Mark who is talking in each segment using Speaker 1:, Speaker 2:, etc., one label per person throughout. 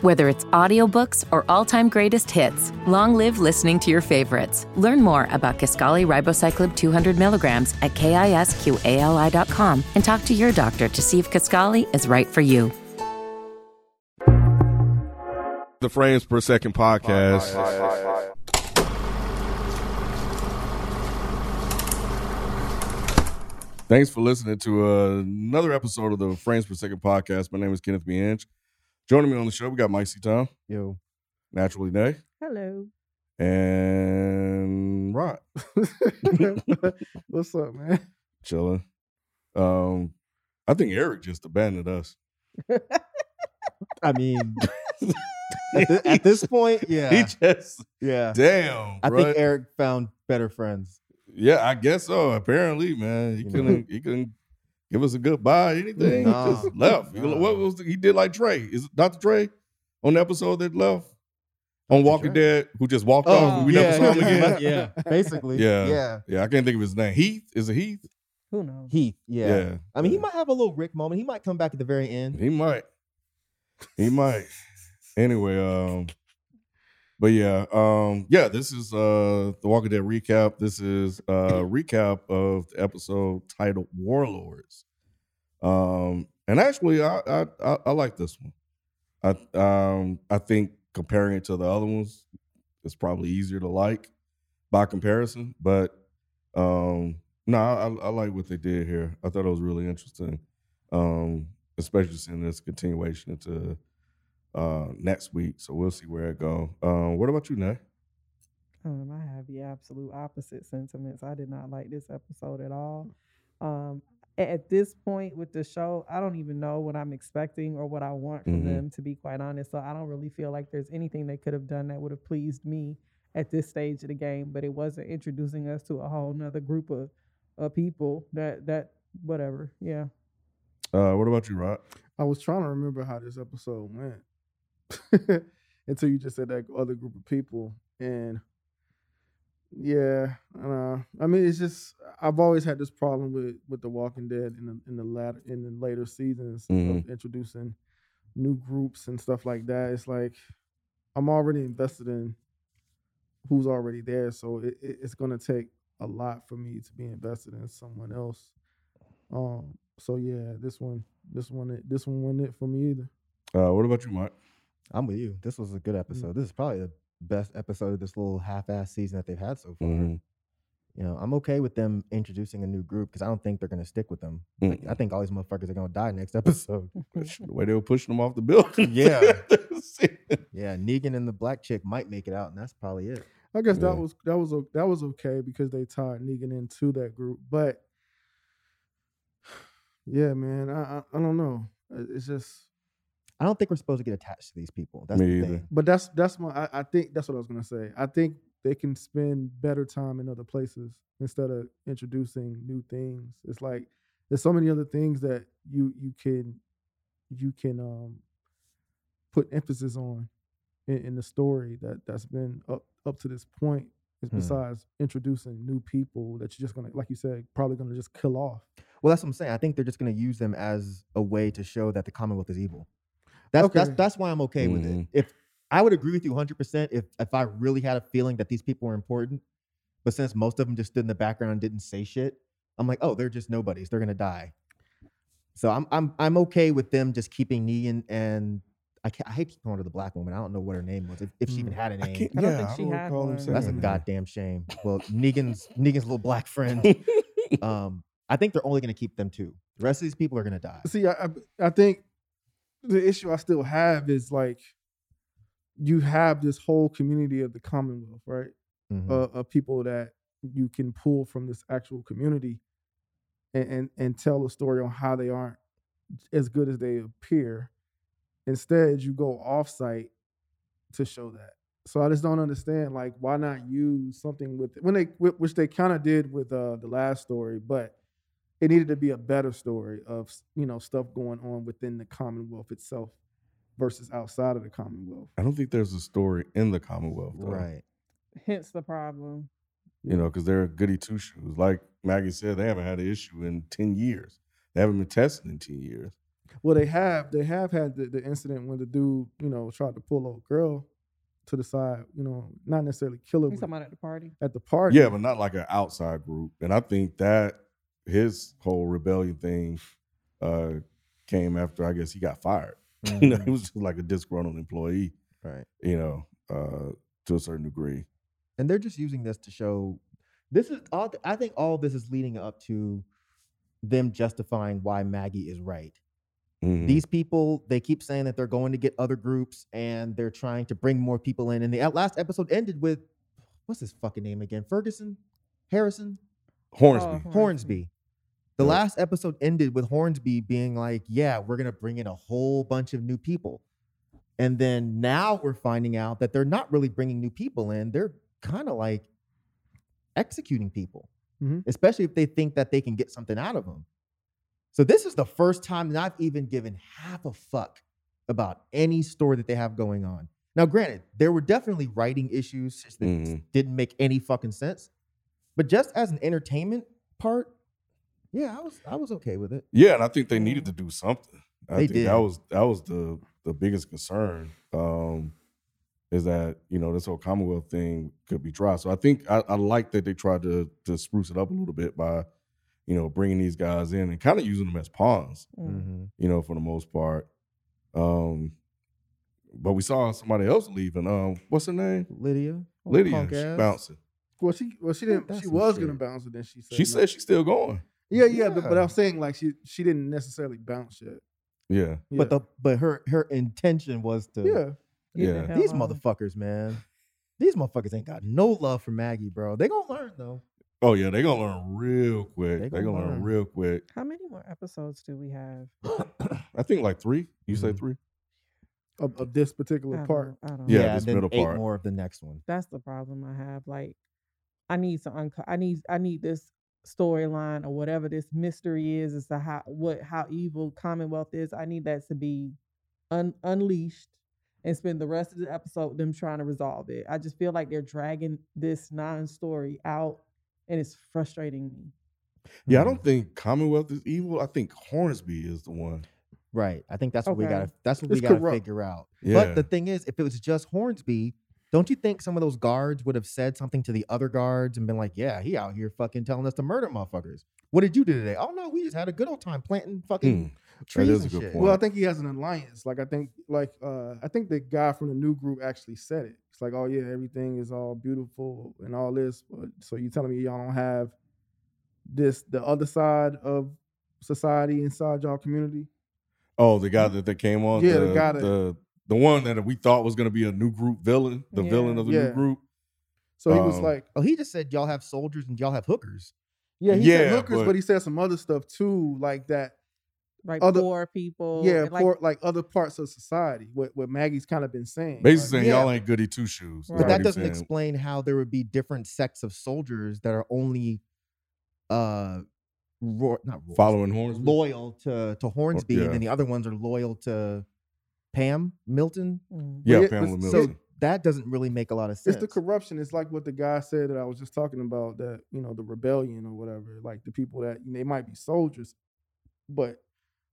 Speaker 1: Whether it's audiobooks or all-time greatest hits, long live listening to your favorites. Learn more about Kisqali Ribociclib 200 milligrams at kisqali.com and talk to your doctor to see if Kisqali is right for you.
Speaker 2: The Frames Per Second podcast. Thanks for listening to another episode of the Frames Per Second podcast. My name is Kenneth B. Joining me on the show, we got Mike C. Tom,
Speaker 3: Yo.
Speaker 2: Naturally Day,
Speaker 4: Hello.
Speaker 2: and Rod.
Speaker 3: What's up, man?
Speaker 2: Chilling. Um, I think Eric just abandoned us.
Speaker 3: I mean, at, thi- at this point, yeah,
Speaker 2: He just
Speaker 3: yeah.
Speaker 2: damn.
Speaker 3: I
Speaker 2: bruh.
Speaker 3: think Eric found better friends.
Speaker 2: Yeah, I guess so. Apparently, man, he
Speaker 3: You
Speaker 2: couldn't. He couldn't give us a goodbye. Anything.
Speaker 3: Nah.
Speaker 2: He just left.
Speaker 3: Nah.
Speaker 2: What was the- he did? Like Trey? Is Dr. Trey on the episode that left on Walking
Speaker 3: Trey?
Speaker 2: Dead, who just walked off and we never saw him again?
Speaker 3: yeah, basically.
Speaker 2: Yeah.
Speaker 3: yeah.
Speaker 2: Yeah, I can't think of his name. Heath is it Heath?
Speaker 4: Who knows?
Speaker 3: Heath. Yeah.
Speaker 2: Yeah.
Speaker 3: I mean, he might have a little Rick moment. He might come back at the very end.
Speaker 2: He might. He might. Anyway, um, but yeah, um, yeah, this is uh the Walking Dead recap. This is a recap of the episode titled Warlords. Um, and actually I I I, I like this one. I um I think comparing it to the other ones, it's probably easier to like by comparison. But um no, I, I like what they did here. I thought it was really interesting. Um, especially seeing this continuation into uh next week. So we'll see where it go. Um, what about you, Nay?
Speaker 4: Um, I have the absolute opposite sentiments. I did not like this episode at all. Um, at this point with the show, I don't even know what I'm expecting or what I want from
Speaker 2: Mhm.
Speaker 4: them, to be quite honest. So I don't really feel like there's anything they could have done that would have pleased me at this stage of the game. But it wasn't introducing us to a whole nother group of, of people that that whatever. Yeah.
Speaker 2: Uh, what about you, Rod?
Speaker 5: I was trying to remember how this episode went until you just said that other group of people, and yeah, uh, I mean, it's just I've always had this problem with with The Walking Dead in the in the latter in the later seasons
Speaker 2: Mhm.
Speaker 5: of introducing new groups and stuff like that. It's like I'm already invested in who's already there, so it, it, it's gonna take a lot for me to be invested in someone else. Um. So yeah, this one, this one, this one wasn't it for me either.
Speaker 2: Uh, what about you, Mike?
Speaker 3: I'm with you. This was a good episode. This is probably the best episode of this little half-ass season that they've had so far.
Speaker 2: Mhm.
Speaker 3: You know, I'm okay with them introducing a new group because I don't think they're gonna stick with them. Like, I think all these motherfuckers are gonna die next episode.
Speaker 2: the way they were pushing them off the building.
Speaker 3: Yeah. yeah, Negan and the black chick might make it out, and that's probably it.
Speaker 5: I guess
Speaker 2: Yeah.
Speaker 5: that was that was o- that was okay because they tied Negan into that group, but yeah, man, I I, I don't know. It- It's just,
Speaker 3: I don't think we're supposed to get attached to these people. That's
Speaker 2: Me
Speaker 3: the
Speaker 2: either.
Speaker 5: but that's that's my I, I think that's what I was gonna say. I think they can spend better time in other places instead of introducing new things. It's like there's so many other things that you you can you can um put emphasis on in, in the story that that's been up up to this point. Is
Speaker 3: Hmm.
Speaker 5: besides introducing new people that you're just gonna, like you said, probably gonna just kill off.
Speaker 3: Well, that's what I'm saying. I think they're just going to use them as a way to show that the Commonwealth is evil. That's that's
Speaker 5: Okay.
Speaker 3: that's why I'm okay with it.
Speaker 2: Mhm.
Speaker 3: If I would agree with you 100 percent if if I really had a feeling that these people were important, but since most of them just stood in the background and didn't say shit, I'm like, oh, they're just nobodies. They're gonna die. So I'm I'm I'm okay with them just keeping Negan and I can't, I hate to keep calling her the black woman. I don't know what her name was if, if she even
Speaker 5: Mm.
Speaker 3: had a name.
Speaker 2: can't.
Speaker 4: I don't
Speaker 2: yeah,
Speaker 4: think
Speaker 2: I
Speaker 4: she had
Speaker 2: recall
Speaker 4: one.
Speaker 3: That's a goddamn shame. Well, Negan's Negan's little black friend. Um, I think they're only gonna keep them two. The rest of these people are gonna die.
Speaker 5: See, I I, I think the issue I still have is like you have this whole community of the Commonwealth, right?
Speaker 3: Mhm.
Speaker 5: uh, of people that you can pull from this actual community and, and and tell a story on how they aren't as good as they appear. Instead, you go offsite to show that. So I just don't understand, like, why not use something with when they which they kind of did with uh, the last story, but it needed to be a better story of you know stuff going on within the Commonwealth itself versus outside of the Commonwealth.
Speaker 2: I don't think there's a story in the Commonwealth, though.
Speaker 3: Right.
Speaker 4: Hence the problem.
Speaker 2: You know, because they're goody two shoes. Like Maggie said, they haven't had an issue in ten years. They haven't been tested in ten years.
Speaker 5: Well, they have they have had the, the incident when the dude you know tried to pull a girl to the side. You know, not necessarily kill her
Speaker 4: He's talking about at the party.
Speaker 5: at the party.
Speaker 2: Yeah, but not like an outside group. And I think that his whole rebellion thing uh came after I guess he got fired. You know, he was just like a disgruntled employee,
Speaker 3: right.
Speaker 2: you know, uh to a certain degree.
Speaker 3: and they're just using this to show this is all i think all this is leading up to them justifying why maggie is right
Speaker 2: Mhm.
Speaker 3: these people they keep saying that they're going to get other groups and they're trying to bring more people in and the last episode ended with what's his fucking name again ferguson harrison
Speaker 2: Hornsby.
Speaker 4: Oh,
Speaker 3: hornsby the last episode ended with hornsby being like yeah we're going to bring in a whole bunch of new people and then now we're finding out that they're not really bringing new people in they're kind of like executing people
Speaker 5: Mhm.
Speaker 3: especially if they think that they can get something out of them so this is the first time that I've even given half a fuck about any story that they have going on. Now, granted, there were definitely writing issues that
Speaker 2: Mhm.
Speaker 3: didn't make any fucking sense, but just as an entertainment part, yeah, I was I was okay with it.
Speaker 2: Yeah, and I think they needed to do something. I
Speaker 3: They
Speaker 2: think that was that was the the biggest concern. Um, is that you know this whole Commonwealth thing could be dry. So I think I, I like that they tried to to spruce it up a little bit by you know bringing these guys in and kind of using them as pawns.
Speaker 4: Mm.
Speaker 2: You know, for the most part. Um, but we saw somebody else leaving. Um, what's her name?
Speaker 3: Lydia,
Speaker 2: Lydia.
Speaker 3: punk
Speaker 2: She bouncing.
Speaker 5: Well, she well she didn't.
Speaker 3: That's
Speaker 5: She was
Speaker 3: shit.
Speaker 5: gonna bounce, and then she said
Speaker 2: She
Speaker 5: no.
Speaker 2: said she's still going.
Speaker 5: Yeah, yeah, But, but I'm saying like she she didn't necessarily bounce yet.
Speaker 2: Yeah.
Speaker 5: Yeah.
Speaker 3: but the but her her intention was to
Speaker 5: yeah,
Speaker 4: Get the
Speaker 2: Yeah.
Speaker 3: these motherfuckers, man. These motherfuckers ain't got no love for Maggie, bro. They gonna learn though.
Speaker 2: Oh yeah, they gonna learn real quick.
Speaker 3: They
Speaker 2: They
Speaker 3: gonna
Speaker 2: gonna learn
Speaker 3: learn.
Speaker 2: real quick.
Speaker 4: How many more episodes do we have?
Speaker 2: I think like three. You say
Speaker 3: Mhm.
Speaker 2: three?
Speaker 5: of, of this
Speaker 4: I
Speaker 5: particular
Speaker 4: don't-
Speaker 5: part.
Speaker 4: I don't
Speaker 2: Yeah,
Speaker 4: know.
Speaker 3: and
Speaker 2: this
Speaker 3: then
Speaker 2: middle
Speaker 3: eight
Speaker 2: part.
Speaker 3: more of the next one.
Speaker 4: That's the problem I have. Like, I need some. Unco- I need. I need this storyline or whatever this mystery is as to how what how evil Commonwealth is. I need that to be un, unleashed and spend the rest of the episode with them trying to resolve it. I just feel like they're dragging this non-story out, and it's frustrating me.
Speaker 2: Yeah, I
Speaker 3: Mhm.
Speaker 2: don't think Commonwealth is evil. I think Hornsby is the one.
Speaker 3: Right. I think that's what we gotta that's what we gotta
Speaker 5: corrupt.
Speaker 3: figure out.
Speaker 2: Yeah.
Speaker 3: But the thing is, if it was just Hornsby, don't you think some of those guards would have said something to the other guards and been like, "Yeah, he out here fucking telling us to murder motherfuckers. What did you do today? Oh no, we just had a good old time planting fucking
Speaker 2: Hmm,
Speaker 3: trees
Speaker 2: is a
Speaker 3: and
Speaker 2: good
Speaker 3: shit."
Speaker 2: point.
Speaker 5: Well, I think he has an alliance. Like I think, like uh, I think the guy from the new group actually said it. It's like, oh yeah, everything is all beautiful and all this. But, so you telling me y'all don't have this, the other side of society inside y'all community?
Speaker 2: Oh, the guy that, that came on.
Speaker 5: Yeah,
Speaker 2: the,
Speaker 5: the guy that-
Speaker 2: the the one that we thought was gonna be a new group villain, the villain of the
Speaker 5: Yeah.
Speaker 2: new group.
Speaker 5: So he was
Speaker 2: Um,
Speaker 5: like,
Speaker 3: Oh, he just said y'all have soldiers and y'all have hookers.
Speaker 5: yeah, he said hookers, but,
Speaker 2: but-
Speaker 5: he said some other stuff too, like that.
Speaker 4: Like
Speaker 5: Other-
Speaker 4: poor people.
Speaker 5: yeah,
Speaker 4: and, like,
Speaker 5: for like other parts of society. What what Maggie's kind of been saying.
Speaker 2: Basically
Speaker 5: like,
Speaker 2: saying
Speaker 3: yeah.
Speaker 2: y'all ain't goody two shoes.
Speaker 4: Right.
Speaker 3: But that doesn't
Speaker 2: saying.
Speaker 3: explain how there would be different sects of soldiers that are only uh ro- not royal,
Speaker 2: following Hornsby.
Speaker 3: loyal to to Hornsby, and
Speaker 2: yeah.
Speaker 3: then the other ones are loyal to Pam Milton.
Speaker 4: mm.
Speaker 2: Yeah,
Speaker 5: But
Speaker 2: Pamela Milton.
Speaker 3: So that doesn't really make a lot of sense.
Speaker 5: It's the corruption. It's like what the guy said that I was just talking about. That you know the rebellion or whatever. Like the people that they might be soldiers, but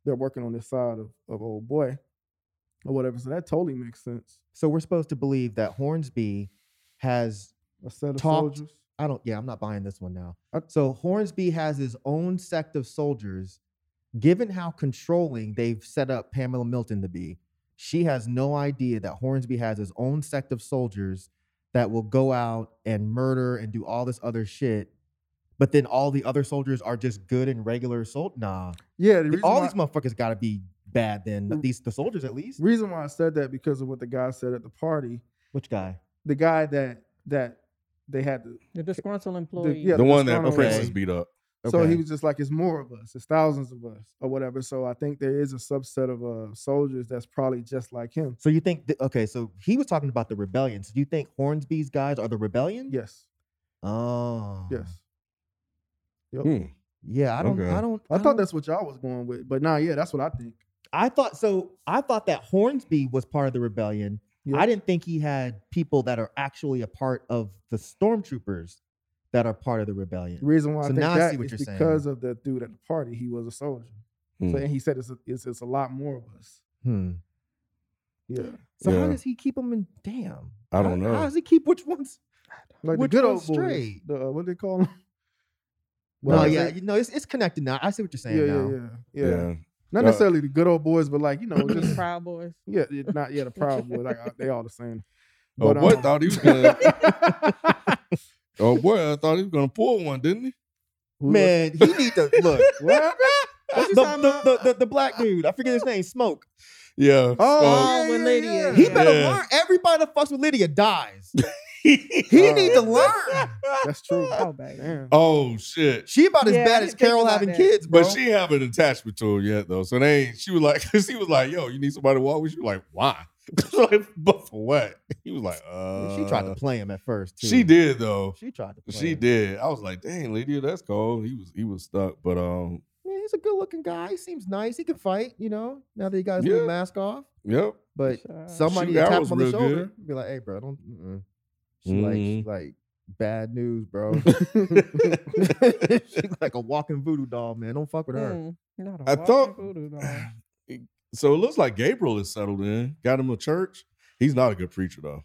Speaker 5: they're working on this side of of old boy or whatever. So that totally makes sense.
Speaker 3: So we're supposed to believe that Hornsby has
Speaker 5: A set of
Speaker 3: Talked-
Speaker 5: soldiers.
Speaker 3: I don't yeah, I'm not buying this one now. So Hornsby has his own sect of soldiers. Given how controlling they've set up Pamela Milton to be, she has no idea that Hornsby has his own sect of soldiers that will go out and murder and do all this other shit. But then all the other soldiers are just good and regular soldiers. Nah,
Speaker 5: Yeah, the
Speaker 3: all
Speaker 5: why,
Speaker 3: these motherfuckers got to be bad. Then these the soldiers at least.
Speaker 5: reason why I said that because of what the guy said at the party.
Speaker 3: Which guy?
Speaker 5: The guy that that they had to.
Speaker 4: The disgruntled employee.
Speaker 5: yeah,
Speaker 2: the
Speaker 5: the
Speaker 2: one that
Speaker 5: disgruntled-
Speaker 2: Princess beat up.
Speaker 5: So he was just like, it's more of us. It's thousands of us or whatever. So I think there is a subset of uh, soldiers that's probably just like him.
Speaker 3: So you think? th- okay, so he was talking about the rebellion. So do you think Hornsby's guys are the rebellion?
Speaker 5: Yes.
Speaker 3: Oh,
Speaker 5: Yes. Yep.
Speaker 2: Hmm.
Speaker 3: Yeah, I don't.
Speaker 2: Okay.
Speaker 3: I don't.
Speaker 5: I,
Speaker 3: I,
Speaker 5: thought
Speaker 3: don't-
Speaker 5: that's what y'all was going with, but nah, yeah, that's what I think.
Speaker 3: I thought so. I thought that Hornsby was part of the rebellion.
Speaker 5: Yeah.
Speaker 3: I didn't think he had people that are actually a part of the stormtroopers that are part of the rebellion.
Speaker 5: The reason why
Speaker 3: So
Speaker 5: I think
Speaker 3: now I see what
Speaker 5: is
Speaker 3: you're saying.
Speaker 5: because of the dude at the party. He was a soldier.
Speaker 2: Hmm.
Speaker 5: So and he said it's a, it's, it's a lot more of us.
Speaker 3: Hmm.
Speaker 5: Yeah,
Speaker 3: So how does he keep them in? Damn.
Speaker 2: I don't
Speaker 3: How-
Speaker 2: know.
Speaker 3: How does he keep which ones?
Speaker 5: like
Speaker 3: Which
Speaker 5: the good
Speaker 3: one's
Speaker 5: old boys.
Speaker 3: straight?
Speaker 5: The, uh, what they call them?
Speaker 3: no,
Speaker 5: I
Speaker 3: yeah, you know, it's it's connected now. I see what you're saying
Speaker 5: yeah,
Speaker 3: now.
Speaker 5: yeah, yeah, yeah,
Speaker 2: yeah.
Speaker 5: Not
Speaker 2: Uh,
Speaker 5: necessarily the good old boys, but like you know, just
Speaker 4: Proud Boys.
Speaker 5: yeah, it- not yeah, the proud boys. Like uh, they all the same.
Speaker 2: Oh
Speaker 5: But,
Speaker 2: boy,
Speaker 5: um,
Speaker 2: thought he was gonna. oh boy, I thought he was gonna pull one, didn't he?
Speaker 3: Man, he need to look.
Speaker 5: what happened?
Speaker 3: the, the, the, the, the black dude, I forget his name, Smoke.
Speaker 2: Yeah.
Speaker 5: Oh,
Speaker 4: Oh,
Speaker 5: yeah,
Speaker 4: with Lydia.
Speaker 5: yeah.
Speaker 3: He better
Speaker 2: Yeah.
Speaker 3: learn. Everybody that fucks with Lydia dies. He
Speaker 5: Uh,
Speaker 3: need to learn.
Speaker 5: That's true.
Speaker 4: Oh, baby.
Speaker 2: Oh shit.
Speaker 3: She about as
Speaker 4: Yeah,
Speaker 3: bad as Carol having
Speaker 4: that.
Speaker 3: kids, bro.
Speaker 2: But she have an attachment to him yet though. So they ain't she was like cause he was like, yo, you need somebody to walk with you? Like, why? like, but for what? He was like, uh
Speaker 3: she tried to play him at first. Too.
Speaker 2: She did though.
Speaker 3: She tried to play
Speaker 2: She
Speaker 3: him.
Speaker 2: did. I was like, dang, Lydia, that's cold. He was he was stuck. But um,
Speaker 3: Man, he's a good looking guy. He seems nice. He can fight, you know, now that he got his
Speaker 2: Yeah.
Speaker 3: little mask off.
Speaker 2: yep.
Speaker 3: But
Speaker 4: Sure.
Speaker 3: somebody
Speaker 2: Shoot
Speaker 3: tap him on the shoulder,
Speaker 2: good.
Speaker 3: be like, hey, bro, don't. Mm-mm. She like, she
Speaker 2: Mhm.
Speaker 3: like, bad news, bro. She's like a walking voodoo doll, man. Don't fuck with her.
Speaker 4: Mm, not a
Speaker 2: I thought
Speaker 4: voodoo doll.
Speaker 2: so it looks like Gabriel is settled in, got him a church. He's not a good preacher though.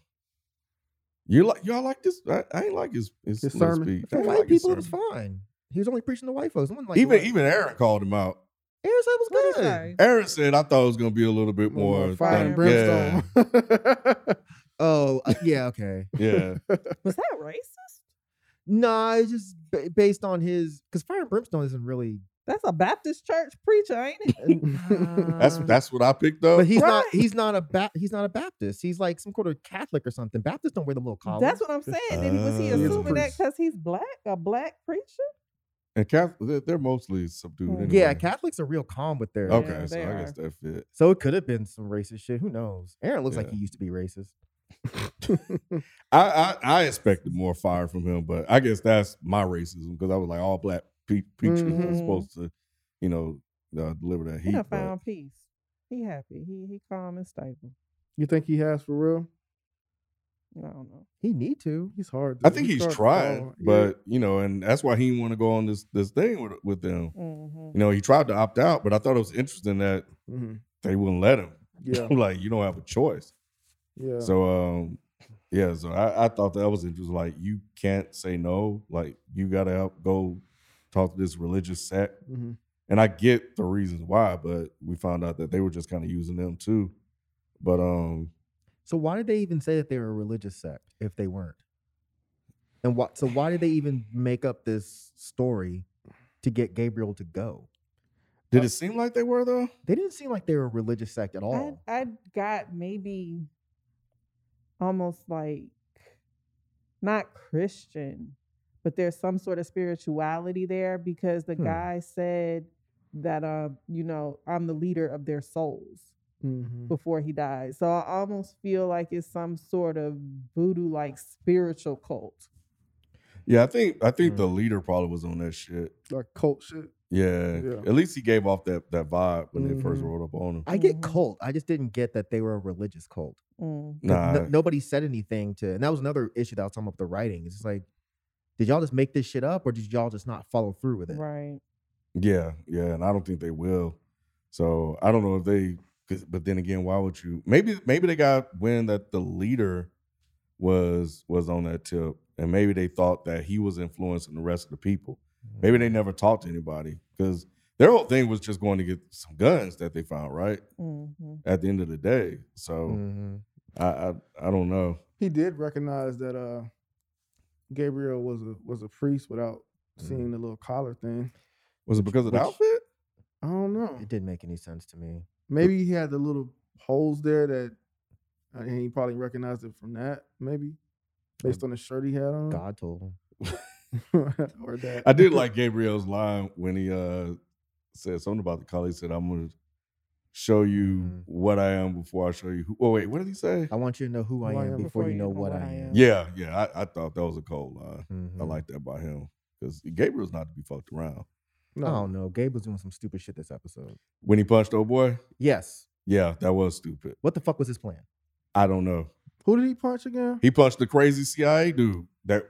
Speaker 2: You like y'all like this? I, I ain't like his his,
Speaker 5: His sermon?
Speaker 3: For white
Speaker 2: like
Speaker 3: people, it was fine. He was only preaching to white folks. Like
Speaker 2: even
Speaker 3: what-
Speaker 2: even Aaron called him out.
Speaker 3: Aaron said it was
Speaker 4: What did he
Speaker 3: good.
Speaker 4: say?
Speaker 2: Aaron said, "I thought it was gonna be a little bit
Speaker 5: More
Speaker 2: more
Speaker 5: fire
Speaker 2: than-
Speaker 5: and
Speaker 2: yeah,
Speaker 5: brimstone.
Speaker 3: Oh, uh, yeah, okay.
Speaker 2: yeah."
Speaker 4: Was that racist?
Speaker 3: Nah, it's just ba- based on his because Fire and Brimstone isn't really.
Speaker 4: That's a Baptist church preacher, ain't it?
Speaker 2: That's
Speaker 3: Uh,
Speaker 2: that's what I picked up.
Speaker 3: But he's not. He's not a ba- He's not a Baptist. He's like some kind of Catholic or something. Baptists don't wear the little collars.
Speaker 4: That's what I'm saying. Then was he
Speaker 2: Uh, He
Speaker 4: assuming that because he's black, a black preacher?
Speaker 2: and Catholic, they're, they're mostly subdued.
Speaker 4: Mm.
Speaker 2: Anyway.
Speaker 3: Yeah, Catholics are real calm with their.
Speaker 2: Okay,
Speaker 4: Yeah,
Speaker 2: so
Speaker 4: they
Speaker 2: I guess that fit.
Speaker 3: So it could have been some racist shit. Who knows? Aaron looks like he used to be racist.
Speaker 2: I, I I expected more fire from him, but I guess that's my racism because I was like, all black pe- preachers are
Speaker 4: Mhm.
Speaker 2: supposed to, you know, uh, deliver that
Speaker 4: He
Speaker 2: heat.
Speaker 4: done
Speaker 2: but-
Speaker 4: found peace. He happy. He he calm and stable.
Speaker 5: you think he has for real?
Speaker 4: I don't know.
Speaker 3: He need to.
Speaker 5: He's hard.
Speaker 2: I think he's
Speaker 5: hard to
Speaker 2: trying,
Speaker 5: call. Yeah.
Speaker 2: but you know, and that's why he want to go on this this thing with with them.
Speaker 4: hmm
Speaker 2: You know, he tried to opt out, but I thought it was interesting that
Speaker 5: Mhm.
Speaker 2: they wouldn't let him.
Speaker 5: yeah,
Speaker 2: like you don't have a choice.
Speaker 5: yeah.
Speaker 2: So um yeah, so I, I thought that was interesting. Like you can't say no. Like you gotta help go talk to this religious sect.
Speaker 5: Mhm.
Speaker 2: And I get the reasons why, but we found out that they were just kind of using them too. But um
Speaker 3: So why did they even say that they were a religious sect if they weren't? And what? So why did they even make up this story to get Gabriel to go?
Speaker 2: did it seem like they were though?
Speaker 3: They didn't seem like they were a religious sect at
Speaker 4: I
Speaker 3: all.
Speaker 4: I got maybe almost like not Christian, but there's some sort of spirituality there because the
Speaker 3: Hmm.
Speaker 4: guy said that um you know I'm the leader of their souls
Speaker 5: Mhm.
Speaker 4: before he died. So I almost feel like it's some sort of voodoo like spiritual cult.
Speaker 2: Yeah, I think I think
Speaker 3: Mm.
Speaker 2: the leader probably was on that shit.
Speaker 5: like cult shit.
Speaker 2: Yeah.
Speaker 5: Yeah.
Speaker 2: At least he gave off that that vibe when they first
Speaker 5: Mhm.
Speaker 2: rolled up on him.
Speaker 3: I get
Speaker 4: Mhm.
Speaker 3: cult. I just didn't get that they were a religious cult.
Speaker 4: Mm.
Speaker 3: 'Cause
Speaker 2: Nah.
Speaker 3: no- nobody said anything to, and that was another issue that I was talking about with the writing. It's just like, did y'all just make this shit up, or did y'all just not follow through with it?
Speaker 4: Right.
Speaker 2: Yeah, yeah, and I don't think they will. So I don't know if they. 'cause- But then again, why would you? Maybe maybe they got wind that the leader was was on that tip, and maybe they thought that he was influencing the rest of the people. Maybe they never talked to anybody because their whole thing was just going to get some guns that they found. Right
Speaker 4: hmm
Speaker 2: at the end of the day, so
Speaker 3: Mhm.
Speaker 2: I, I I don't know.
Speaker 5: He did recognize that uh Gabriel was a was a priest without seeing the little collar thing.
Speaker 2: Was it because of the
Speaker 3: which-
Speaker 2: outfit?
Speaker 5: I don't know.
Speaker 3: It didn't make any sense to me.
Speaker 5: Maybe he had the little holes there that, uh, and he probably recognized it from that. Maybe based on the shirt he had on,
Speaker 3: God told him.
Speaker 5: or that.
Speaker 2: I did like Gabriel's line when he uh said something about the collar. He said, "I'm going to show you
Speaker 3: Mhm.
Speaker 2: what I am before I show you who." Oh wait, what did he say?
Speaker 3: I want you to know who I am before, you know what I am.
Speaker 2: Yeah, yeah, I, I thought that was a cold line. I
Speaker 3: Mhm.
Speaker 2: like that by him because Gabriel's not to be fucked around.
Speaker 5: no.
Speaker 3: I don't know. Gabe was doing some stupid shit this episode.
Speaker 2: When he punched old boy,
Speaker 3: Yes.
Speaker 2: yeah, that was stupid.
Speaker 3: What the fuck was his plan?
Speaker 2: I don't know.
Speaker 5: Who did he punch again?
Speaker 2: He punched the crazy CIA dude that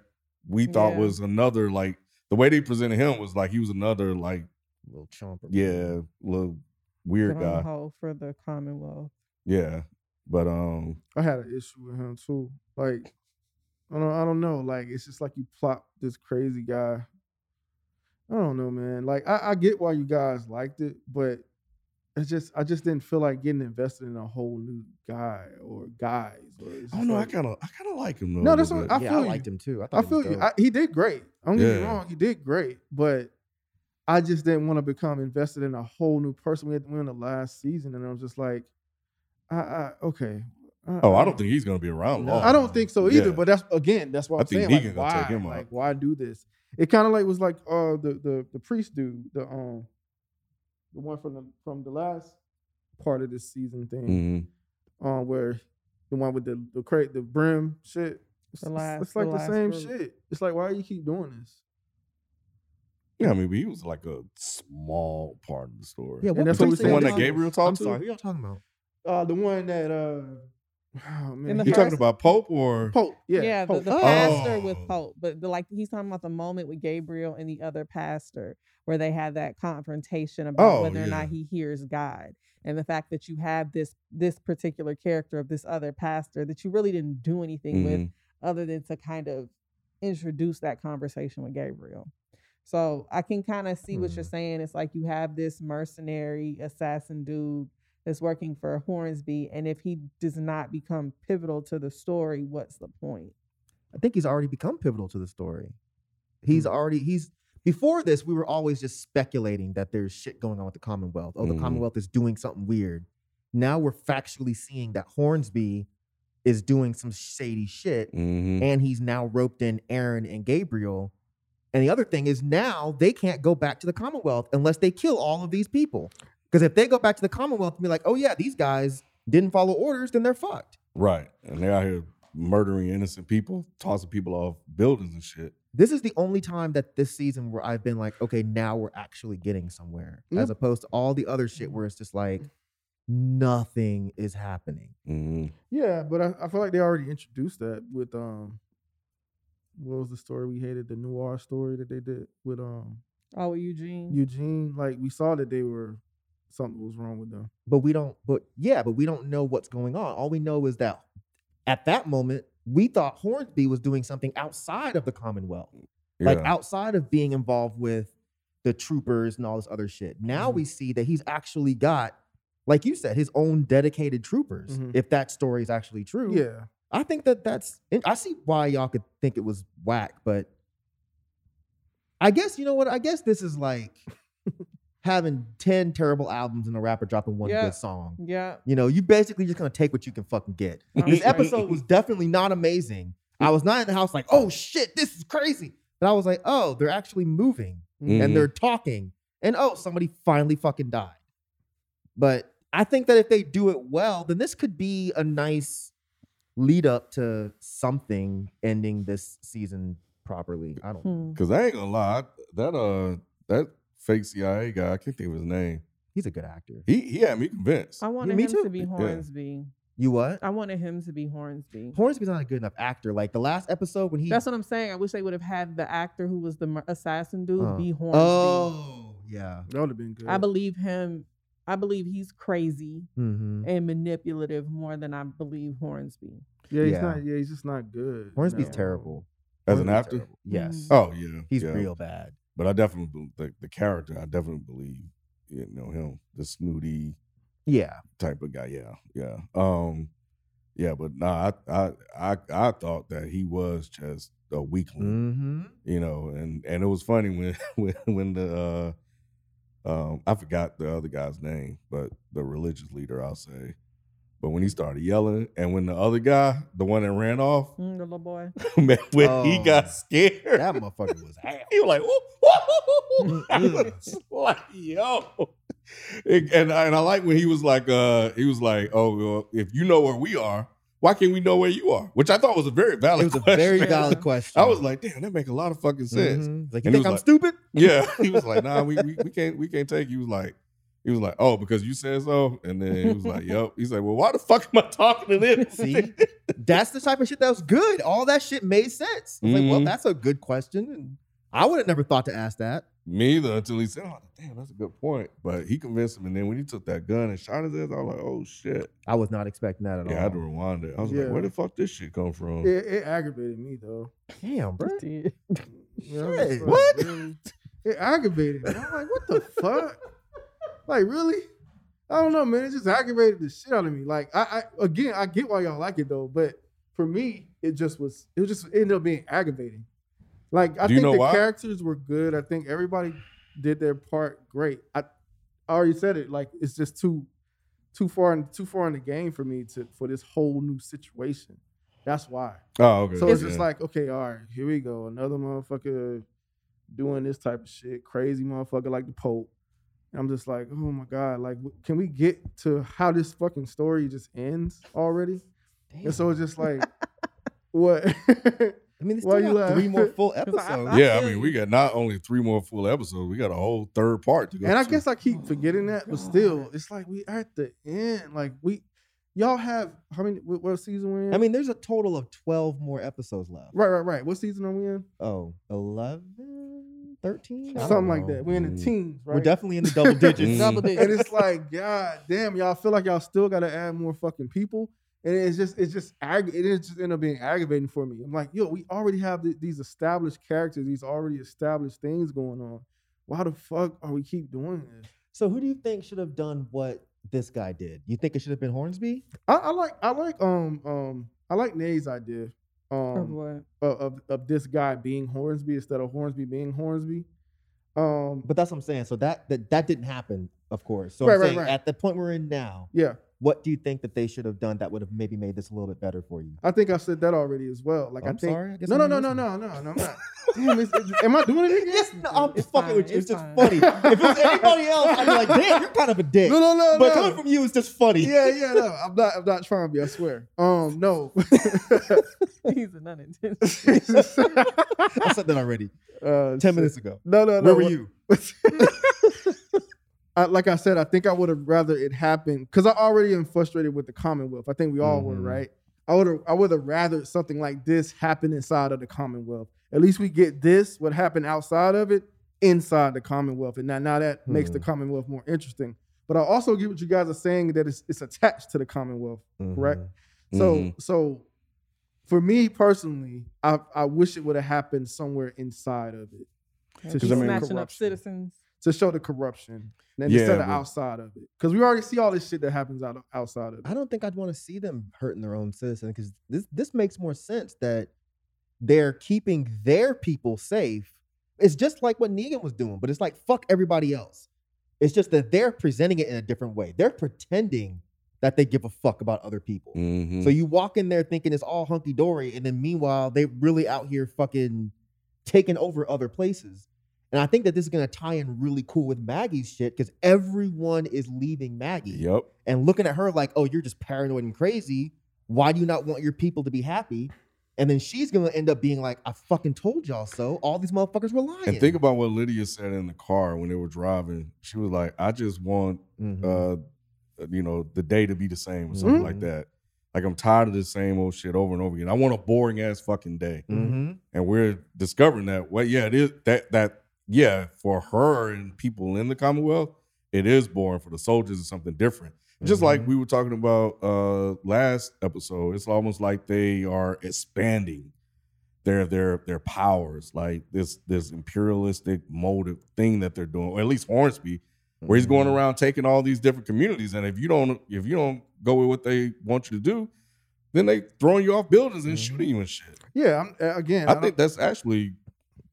Speaker 2: we thought
Speaker 4: Yeah.
Speaker 2: was another like the way they presented him was like he was another like
Speaker 3: little chomper.
Speaker 2: Yeah, little weird guy.
Speaker 4: hold for the Commonwealth.
Speaker 2: Yeah, but um,
Speaker 5: I had an issue with him too. Like, I don't, I don't know. Like, it's just like you plop this crazy guy. I don't know, man. Like, I, I get why you guys liked it, but it's just, I just didn't feel like getting invested in a whole new guy or guys. Or it's
Speaker 2: I don't
Speaker 5: just
Speaker 2: know. I kind of, I kind of like him though.
Speaker 5: No,
Speaker 2: a
Speaker 5: that's what I
Speaker 2: bit.
Speaker 3: yeah,
Speaker 5: feel
Speaker 3: I
Speaker 5: you.
Speaker 3: liked him too. I, thought
Speaker 5: I
Speaker 3: he
Speaker 5: feel
Speaker 3: was
Speaker 5: you. I, he did great. Don't get me wrong. He did great, but I just didn't want to become invested in a whole new person. We had we in the last season, and I was just like, I, I okay.
Speaker 2: Oh, I don't think he's gonna be around long.
Speaker 5: I don't think so either.
Speaker 2: Yeah.
Speaker 5: But that's again, that's what
Speaker 2: I
Speaker 5: I'm
Speaker 2: think
Speaker 5: saying.
Speaker 2: Negan
Speaker 5: Like,
Speaker 2: gonna
Speaker 5: why?
Speaker 2: take him out.
Speaker 5: like, why do this? It kind of like was like uh the the the priest dude, the um the one from the from the last part of this season thing,
Speaker 2: Mhm.
Speaker 5: uh, where the one with the the crate the brim shit. It's,
Speaker 4: The last-
Speaker 5: it's like
Speaker 4: the
Speaker 5: the, same
Speaker 4: group.
Speaker 5: shit. It's like why you keep doing this?
Speaker 2: Yeah, I mean, but he was like a small part of the story.
Speaker 3: Yeah,
Speaker 5: And
Speaker 3: what
Speaker 5: that's what we
Speaker 3: are
Speaker 2: the one that Gabriel talked
Speaker 3: I'm
Speaker 2: to.
Speaker 3: sorry, who y'all talking about?
Speaker 5: Uh, the one that uh, oh man,
Speaker 2: You
Speaker 5: he-
Speaker 2: talking about Pope or?
Speaker 5: Pope? Yeah,
Speaker 4: Yeah, the,
Speaker 5: Pope.
Speaker 4: the
Speaker 3: Oh.
Speaker 4: pastor with
Speaker 2: Oh.
Speaker 4: Pope, but the, like he's talking about the moment with Gabriel and the other pastor where they had that confrontation about
Speaker 2: Oh,
Speaker 4: whether or not he hears God, and the fact that you have this this particular character of this other pastor that you really didn't do anything with
Speaker 2: Mhm.
Speaker 4: other than to kind of introduce that conversation with Gabriel. So I can kind of see what you're
Speaker 3: Hmm.
Speaker 4: saying. It's like you have this mercenary assassin dude that's working for Hornsby, and if he does not become pivotal to the story, what's the point?
Speaker 3: I think he's already become pivotal to the story. He's already he's before this, we were always just speculating that there's shit going on with the Commonwealth. Oh, the
Speaker 2: Mhm.
Speaker 3: Commonwealth is doing something weird. Now we're factually seeing that Hornsby is doing some shady shit,
Speaker 2: Mhm.
Speaker 3: and he's now roped in Aaron and Gabriel. And the other thing is now they can't go back to the Commonwealth unless they kill all of these people. Because if they go back to the Commonwealth and be like, oh yeah, these guys didn't follow orders, then they're fucked.
Speaker 2: Right, and they're out here murdering innocent people, tossing people off buildings and shit.
Speaker 3: this is the only time that this season where I've been like, okay, now we're actually getting somewhere,
Speaker 5: Yep.
Speaker 3: as opposed to all the other shit where it's just like nothing is happening.
Speaker 2: Mhm.
Speaker 5: Yeah, but I, I feel like they already introduced that with um what was the story we hated, the noir story that they did with um
Speaker 4: Oh, Eugene.
Speaker 5: Eugene. Like we saw that they were something was wrong with them.
Speaker 3: But we don't. But yeah, but we don't know what's going on. All we know is that at that moment we thought Hornsby was doing something outside of the Commonwealth, like outside of being involved with the troopers and all this other shit. Now
Speaker 5: Mhm.
Speaker 3: we see that he's actually got. Like you said, his own dedicated troopers.
Speaker 5: Mhm.
Speaker 3: If that story is actually true,
Speaker 5: Yeah.
Speaker 3: I think that that's. I see why y'all could think it was whack, but I guess you know what? I guess this is like having ten terrible albums and a rapper dropping one
Speaker 4: Yeah.
Speaker 3: good song.
Speaker 4: yeah.
Speaker 3: You know, you basically just gonna take what you can fucking get. This episode was definitely not amazing. I was not in the house like, oh shit, this is crazy. But I was like, oh, they're actually moving
Speaker 2: Mhm.
Speaker 3: and they're talking, and oh, somebody finally fucking died. But I think that if they do it well, then this could be a nice lead up to something ending this season properly. I don't.
Speaker 4: Hmm.
Speaker 2: Cause I ain't gonna lie, that uh that fake CIA guy, I can't think of his name.
Speaker 3: He's a good actor.
Speaker 2: He he had me convinced.
Speaker 4: I wanted
Speaker 3: me
Speaker 4: him
Speaker 3: too.
Speaker 4: to be
Speaker 2: Yeah.
Speaker 4: Hornsby.
Speaker 3: You what?
Speaker 4: I wanted him to be Hornsby.
Speaker 3: Hornsby's not a good enough actor. Like the last episode when he.
Speaker 4: That's what I'm saying. I wish they would have had the actor who was the assassin dude
Speaker 3: uh,
Speaker 4: be Hornsby.
Speaker 3: Oh yeah.
Speaker 5: That would have been good.
Speaker 4: I believe him. I believe he's crazy
Speaker 3: Mm-hmm.
Speaker 4: and manipulative more than I believe Hornsby.
Speaker 5: yeah, he's
Speaker 3: Yeah.
Speaker 5: not yeah, he's just not good.
Speaker 3: Hornsby's
Speaker 5: No.
Speaker 3: terrible.
Speaker 2: As an actor?
Speaker 3: terrible. Yes.
Speaker 4: Mm.
Speaker 2: Oh yeah.
Speaker 3: He's
Speaker 2: yeah.
Speaker 3: real bad.
Speaker 2: But I definitely bel- the, the character, I definitely believe you know him, the snooty
Speaker 3: Yeah.
Speaker 2: type of guy. Yeah, yeah. Um, yeah, but nah, I I I, I thought that he was just a weakling,
Speaker 3: Mm-hmm.
Speaker 2: you know, and and it was funny when when when the uh um I forgot the other guy's name, but the religious leader I'll say. But when he started yelling, and when the other guy, the one that ran off,
Speaker 4: Mm, the little boy.
Speaker 2: man, when he
Speaker 3: Oh.
Speaker 2: got scared,
Speaker 3: That motherfucker was hell.
Speaker 2: he was like, whoa, whoa. I
Speaker 3: Mm-mm.
Speaker 2: was like, yo. And, and I, and I like when he was like, uh, he was like, oh, well, if you know where we are, why can't we know where you are? Which I thought was a very valid.
Speaker 3: It was a
Speaker 2: question.
Speaker 3: very valid question.
Speaker 2: I was like, damn, that make a lot of fucking sense.
Speaker 3: Mhm. Like, you
Speaker 2: And
Speaker 3: think I'm
Speaker 2: like-
Speaker 3: stupid?
Speaker 2: Yeah, he was like, nah, we, we we can't we can't take. you. He was like, he was like, oh, because you said so. And then he was like, yep. He's like, well, why the fuck am I talking to this?
Speaker 3: See? That's the type of shit that was good. All that shit made sense. I was like, well,
Speaker 2: Mhm.
Speaker 3: that's a good question. And I would have never thought to ask that.
Speaker 2: Me either until he said, "Oh, damn, that's a good point." But he convinced him, and then when he took that gun and shot his ass, I was like, "Oh shit!"
Speaker 3: I was not expecting that at all.
Speaker 2: Yeah, I had to rewind it. I was
Speaker 5: Yeah.
Speaker 2: like, "Where the fuck this shit come from?"
Speaker 5: It, it aggravated me though.
Speaker 3: Damn, bro.
Speaker 4: Did.
Speaker 5: You I'm
Speaker 3: Shit,
Speaker 5: like,
Speaker 3: what?
Speaker 5: really? It aggravated me. I'm like, what the fuck? Like, really? I don't know, man. It just aggravated the shit out of me. Like, I, I again, I get why y'all like it though, but for me, it just was. It just ended up being aggravating. Like, I
Speaker 2: Do
Speaker 5: think the
Speaker 2: why?
Speaker 5: characters were good. I think everybody did their part great. I, I already said it. Like, it's just too, too far in too far in the game for me to for this whole new situation. That's why.
Speaker 2: Oh, okay.
Speaker 5: So it's
Speaker 2: yeah.
Speaker 5: just like, okay, all right, here we go. Another motherfucker doing this type of shit. Crazy motherfucker like the Pope. And I'm just like, oh my God, like, can we get to how this fucking story just ends already? And so it's just like, what?
Speaker 3: I mean, they
Speaker 5: Why
Speaker 3: still
Speaker 5: you
Speaker 3: got three more full episodes.
Speaker 2: Yeah, I mean, we got not only three more full episodes, we got a whole third part to go.
Speaker 5: and I
Speaker 2: to.
Speaker 5: guess I keep forgetting that, but still, it's like we are at the end. Like, we, y'all have, how many, what, what season we in?
Speaker 3: I mean, there's a total of 12 more episodes left.
Speaker 5: right, right, right. What season are we in?
Speaker 3: Oh, 11, 13?
Speaker 5: Something like that. We're in the
Speaker 2: Mm.
Speaker 5: teens, right?
Speaker 3: We're definitely in the double digits.
Speaker 4: Double digits.
Speaker 5: and it's like, God damn, y'all feel like y'all still got to add more fucking people, and it's just, it's just, agg- it is just end up being aggravating for me. I'm like, yo, we already have th- these established characters, these already established things going on. Why the fuck are we keep doing this?
Speaker 3: So, who do you think should have done what this guy did? You think it should have been Hornsby?
Speaker 5: I, I like, I like, um, um, I like Nay's idea,
Speaker 4: Of
Speaker 5: um,
Speaker 4: what?
Speaker 5: of, of of this guy being Hornsby instead of Hornsby being Hornsby. Um,
Speaker 3: But that's what I'm saying. So that that, that didn't happen, of course. So
Speaker 5: Right,
Speaker 3: I'm
Speaker 5: right,
Speaker 3: saying
Speaker 5: right.
Speaker 3: at the point we're in now,
Speaker 5: yeah,
Speaker 3: what do you think that they should have done that would have maybe made this a little bit better for you?
Speaker 5: I think I said that already as well. Like, I
Speaker 3: I'm
Speaker 5: think,
Speaker 3: sorry. I guess
Speaker 5: no, no, no, no, no, no, no, I'm not. Damn, it's, it's- am I doing it again?
Speaker 3: Yes, no, I'm
Speaker 4: It's
Speaker 3: fucking with you. It's,
Speaker 4: it's
Speaker 3: just funny. if it was anybody else, I'd be like, damn, you're kind of a dick.
Speaker 5: No, no, no,
Speaker 3: but
Speaker 5: no.
Speaker 3: coming from you is just funny.
Speaker 5: yeah, yeah, no, I'm not. I'm not trying to be. I swear. Um, no.
Speaker 4: He's an unintentional.
Speaker 3: I said that already.
Speaker 5: uh,
Speaker 3: 10 minutes ago.
Speaker 5: No, no, no.
Speaker 3: Where were
Speaker 5: what-
Speaker 3: you?
Speaker 5: I, like I said, I think I would have rather it happened because I already am frustrated with the Commonwealth. I think we all were,
Speaker 3: Mhm.
Speaker 5: right? I would have, I would have rather something like this happen inside of the Commonwealth. At least we get this, what happened outside of it, inside the Commonwealth, and now, now that makes the
Speaker 3: Hmm.
Speaker 5: Commonwealth more interesting. But I also get what you guys are saying that it's, it's attached to the Commonwealth. Correct.
Speaker 3: Mm-hmm.
Speaker 5: So
Speaker 2: Mhm.
Speaker 5: so for me personally, I I wish it would have happened somewhere inside of it
Speaker 4: He's
Speaker 5: To show the
Speaker 4: snatching up citizens.
Speaker 5: To show the corruption and
Speaker 2: Yeah,
Speaker 5: instead of
Speaker 2: but-
Speaker 5: outside of it. Because we already see all this shit that happens out outside of it.
Speaker 3: I don't think I'd want to see them hurting their own citizens because this this makes more sense that they're keeping their people safe. It's just like what Negan was doing, but it's like fuck everybody else. It's just that they're presenting it in a different way. They're pretending that they give a fuck about other people.
Speaker 2: Mhm.
Speaker 3: So you walk in there thinking it's all hunky dory, and then meanwhile they're really out here fucking taking over other places. And I think that this is gonna tie in really cool with Maggie's shit because everyone is leaving Maggie
Speaker 2: Yep.
Speaker 3: and looking at her like, oh, you're just paranoid and crazy. Why do you not want your people to be happy? And then she's gonna end up being like, I fucking told y'all so. All these motherfuckers were lying.
Speaker 2: And think about what Lydia said in the car when they were driving. She was like, "I just want,
Speaker 3: Mhm.
Speaker 2: uh, you know, the day to be the same or something like
Speaker 3: Mhm.
Speaker 2: that. Like I'm tired of the same old shit over and over again. I want a boring ass fucking day."
Speaker 3: Mhm.
Speaker 2: And we're discovering that. Well, yeah, it is that that yeah for her and people in the Commonwealth, it is boring. For the soldiers, it's something different. Just like
Speaker 3: Mhm.
Speaker 2: we were talking about uh last episode, it's almost like they are expanding their their their powers, like this this imperialistic motive thing that they're doing, or at least Hornsby, where he's going
Speaker 3: Mhm.
Speaker 2: around taking all these different communities, and if you don't if you don't go with what they want you to do, then they throwing you off buildings and
Speaker 3: Mhm.
Speaker 2: shooting you and shit.
Speaker 5: Yeah, I'm, again,
Speaker 2: I,
Speaker 5: I,
Speaker 2: think that's actually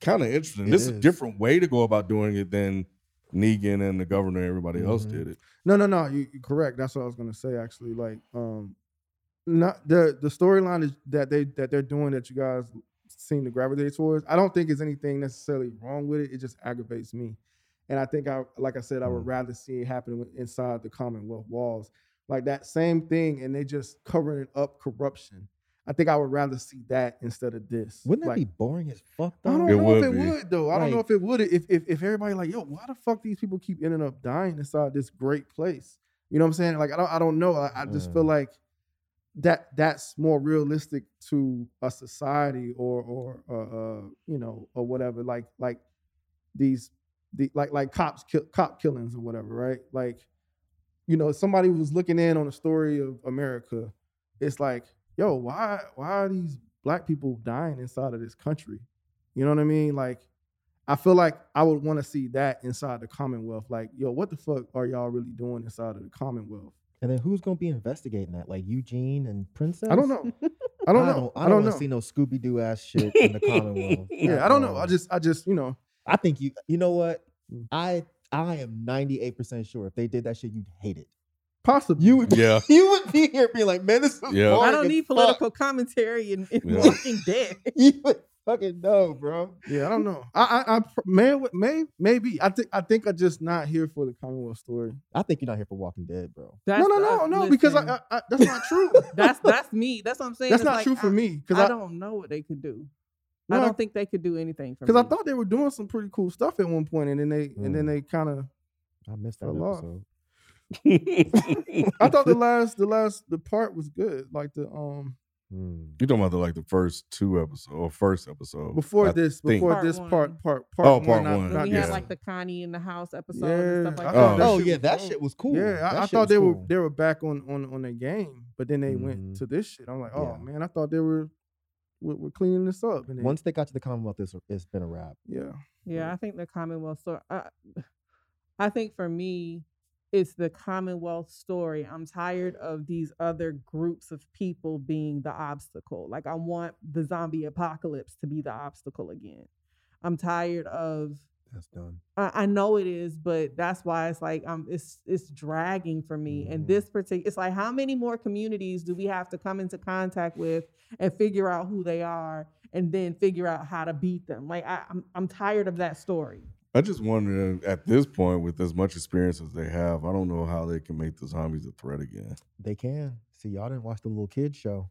Speaker 2: kind of interesting.
Speaker 3: It
Speaker 2: this is a different way to go about doing it than Negan and the governor and everybody else
Speaker 3: Mhm.
Speaker 2: did it.
Speaker 5: no, no, no. You, you're correct. That's what I was gonna say. Actually, like, um, not the the storyline is that they that they're doing that you guys seem to gravitate towards. I don't think is anything necessarily wrong with it. It just aggravates me, and I think I, like I said, I would
Speaker 3: Mm.
Speaker 5: rather see it happen inside the Commonwealth walls, like that same thing, and they just covering up corruption. I think I would rather see that instead of this.
Speaker 3: Wouldn't that
Speaker 5: Like,
Speaker 3: be boring as fuck
Speaker 5: I don't
Speaker 2: It
Speaker 5: know if it
Speaker 2: be.
Speaker 5: would though. I don't know if it would if, if if everybody like, yo, why the fuck these people keep ending up dying inside this great place? You know what I'm saying? Like I don't I don't know. I, I just feel
Speaker 3: Mm.
Speaker 5: like that that's more realistic to a society or or uh, uh you know or whatever. Like like these the like like cops kill, cop killings or whatever, right? Like, you know, somebody was looking in on the story of America. It's like, yo, why why are these black people dying inside of this country? You know what I mean? Like, I feel like I would want to see that inside the Commonwealth. Like, yo, what the fuck are y'all really doing inside of the Commonwealth?
Speaker 3: And then who's gonna be investigating that? Like Eugene and Princess?
Speaker 5: I don't know. I don't know.
Speaker 3: I
Speaker 5: I don't
Speaker 3: wanna
Speaker 5: know.
Speaker 3: see no Scooby Doo ass shit in the Commonwealth.
Speaker 5: Yeah, I don't know. I just, I just, you know,
Speaker 3: I think you. You know what?
Speaker 5: Mm.
Speaker 3: I I am ninety eight percent sure if they did that shit, you'd hate it.
Speaker 5: Possibly.
Speaker 3: You would.
Speaker 2: Yeah.
Speaker 3: You would be here being like, man, this is.
Speaker 2: Yeah.
Speaker 4: I don't
Speaker 3: as
Speaker 4: need
Speaker 3: fuck."
Speaker 4: political commentary in, in
Speaker 2: Yeah.
Speaker 4: Walking Dead.
Speaker 3: You would fucking know, bro.
Speaker 5: Yeah, I don't know. I, I, I pr- may, may, maybe. I think, I think I'm just not here for the Commonwealth story.
Speaker 3: I think you're not here for Walking Dead, bro.
Speaker 4: That's
Speaker 5: no, no,
Speaker 4: the-
Speaker 5: no,
Speaker 4: uh,
Speaker 5: no, because I, I, I, that's not true.
Speaker 4: that's that's me. That's what I'm saying.
Speaker 5: that's
Speaker 4: It's
Speaker 5: not
Speaker 4: like,
Speaker 5: true for
Speaker 4: I,
Speaker 5: me because
Speaker 4: I,
Speaker 5: I,
Speaker 4: don't know what they could do.
Speaker 5: No,
Speaker 4: I
Speaker 5: I-
Speaker 4: don't think they could do anything for
Speaker 5: because I thought they were doing some pretty cool stuff at one point, and then they, and then
Speaker 3: Mm.
Speaker 5: they kind of.
Speaker 3: I missed that
Speaker 5: Fell off.
Speaker 3: episode.
Speaker 5: I thought the last, the last, the part was good. Like the um
Speaker 3: Hmm.
Speaker 2: You talking about the like the first two episodes or first episode
Speaker 5: before
Speaker 2: I
Speaker 5: this,
Speaker 2: think.
Speaker 5: before
Speaker 4: Part
Speaker 5: this
Speaker 4: one.
Speaker 5: part, part, part.
Speaker 2: Oh, part
Speaker 5: not-
Speaker 2: one.
Speaker 4: when
Speaker 5: not
Speaker 4: we
Speaker 5: this.
Speaker 4: had
Speaker 2: yeah.
Speaker 4: like the Connie in the house episode
Speaker 5: Yeah,
Speaker 4: and stuff like
Speaker 5: I
Speaker 4: that.
Speaker 5: thought that
Speaker 3: Oh
Speaker 5: shit
Speaker 3: yeah,
Speaker 5: was
Speaker 3: that
Speaker 5: dope.
Speaker 3: shit was cool.
Speaker 5: Yeah,
Speaker 3: That
Speaker 5: I, I
Speaker 3: shit
Speaker 5: thought
Speaker 3: was
Speaker 5: they were
Speaker 3: cool.
Speaker 5: they were back on on on their game, but then they
Speaker 3: Mhm.
Speaker 5: went to this shit. I'm like, oh
Speaker 3: Yeah.
Speaker 5: man, I thought they were we're, we're cleaning this up. And then,
Speaker 3: Once they got to the Commonwealth, it's, it's been a wrap.
Speaker 5: yeah,
Speaker 4: Yeah, I think the Commonwealth story. I, I think for me, it's the Commonwealth story. I'm tired of these other groups of people being the obstacle. Like I want the zombie apocalypse to be the obstacle again. I'm tired of.
Speaker 3: That's done.
Speaker 4: I, I know it is, but that's why it's like um, it's it's dragging for me. And
Speaker 3: Mhm.
Speaker 4: this particular, it's like how many more communities do we have to come into contact with and figure out who they are, and then figure out how to beat them? Like I, I'm I'm tired of that story.
Speaker 2: I just wonder at this point, with as much experience as they have, I don't know how they can make the zombies a threat again.
Speaker 3: They can. See, y'all didn't watch the little kid show.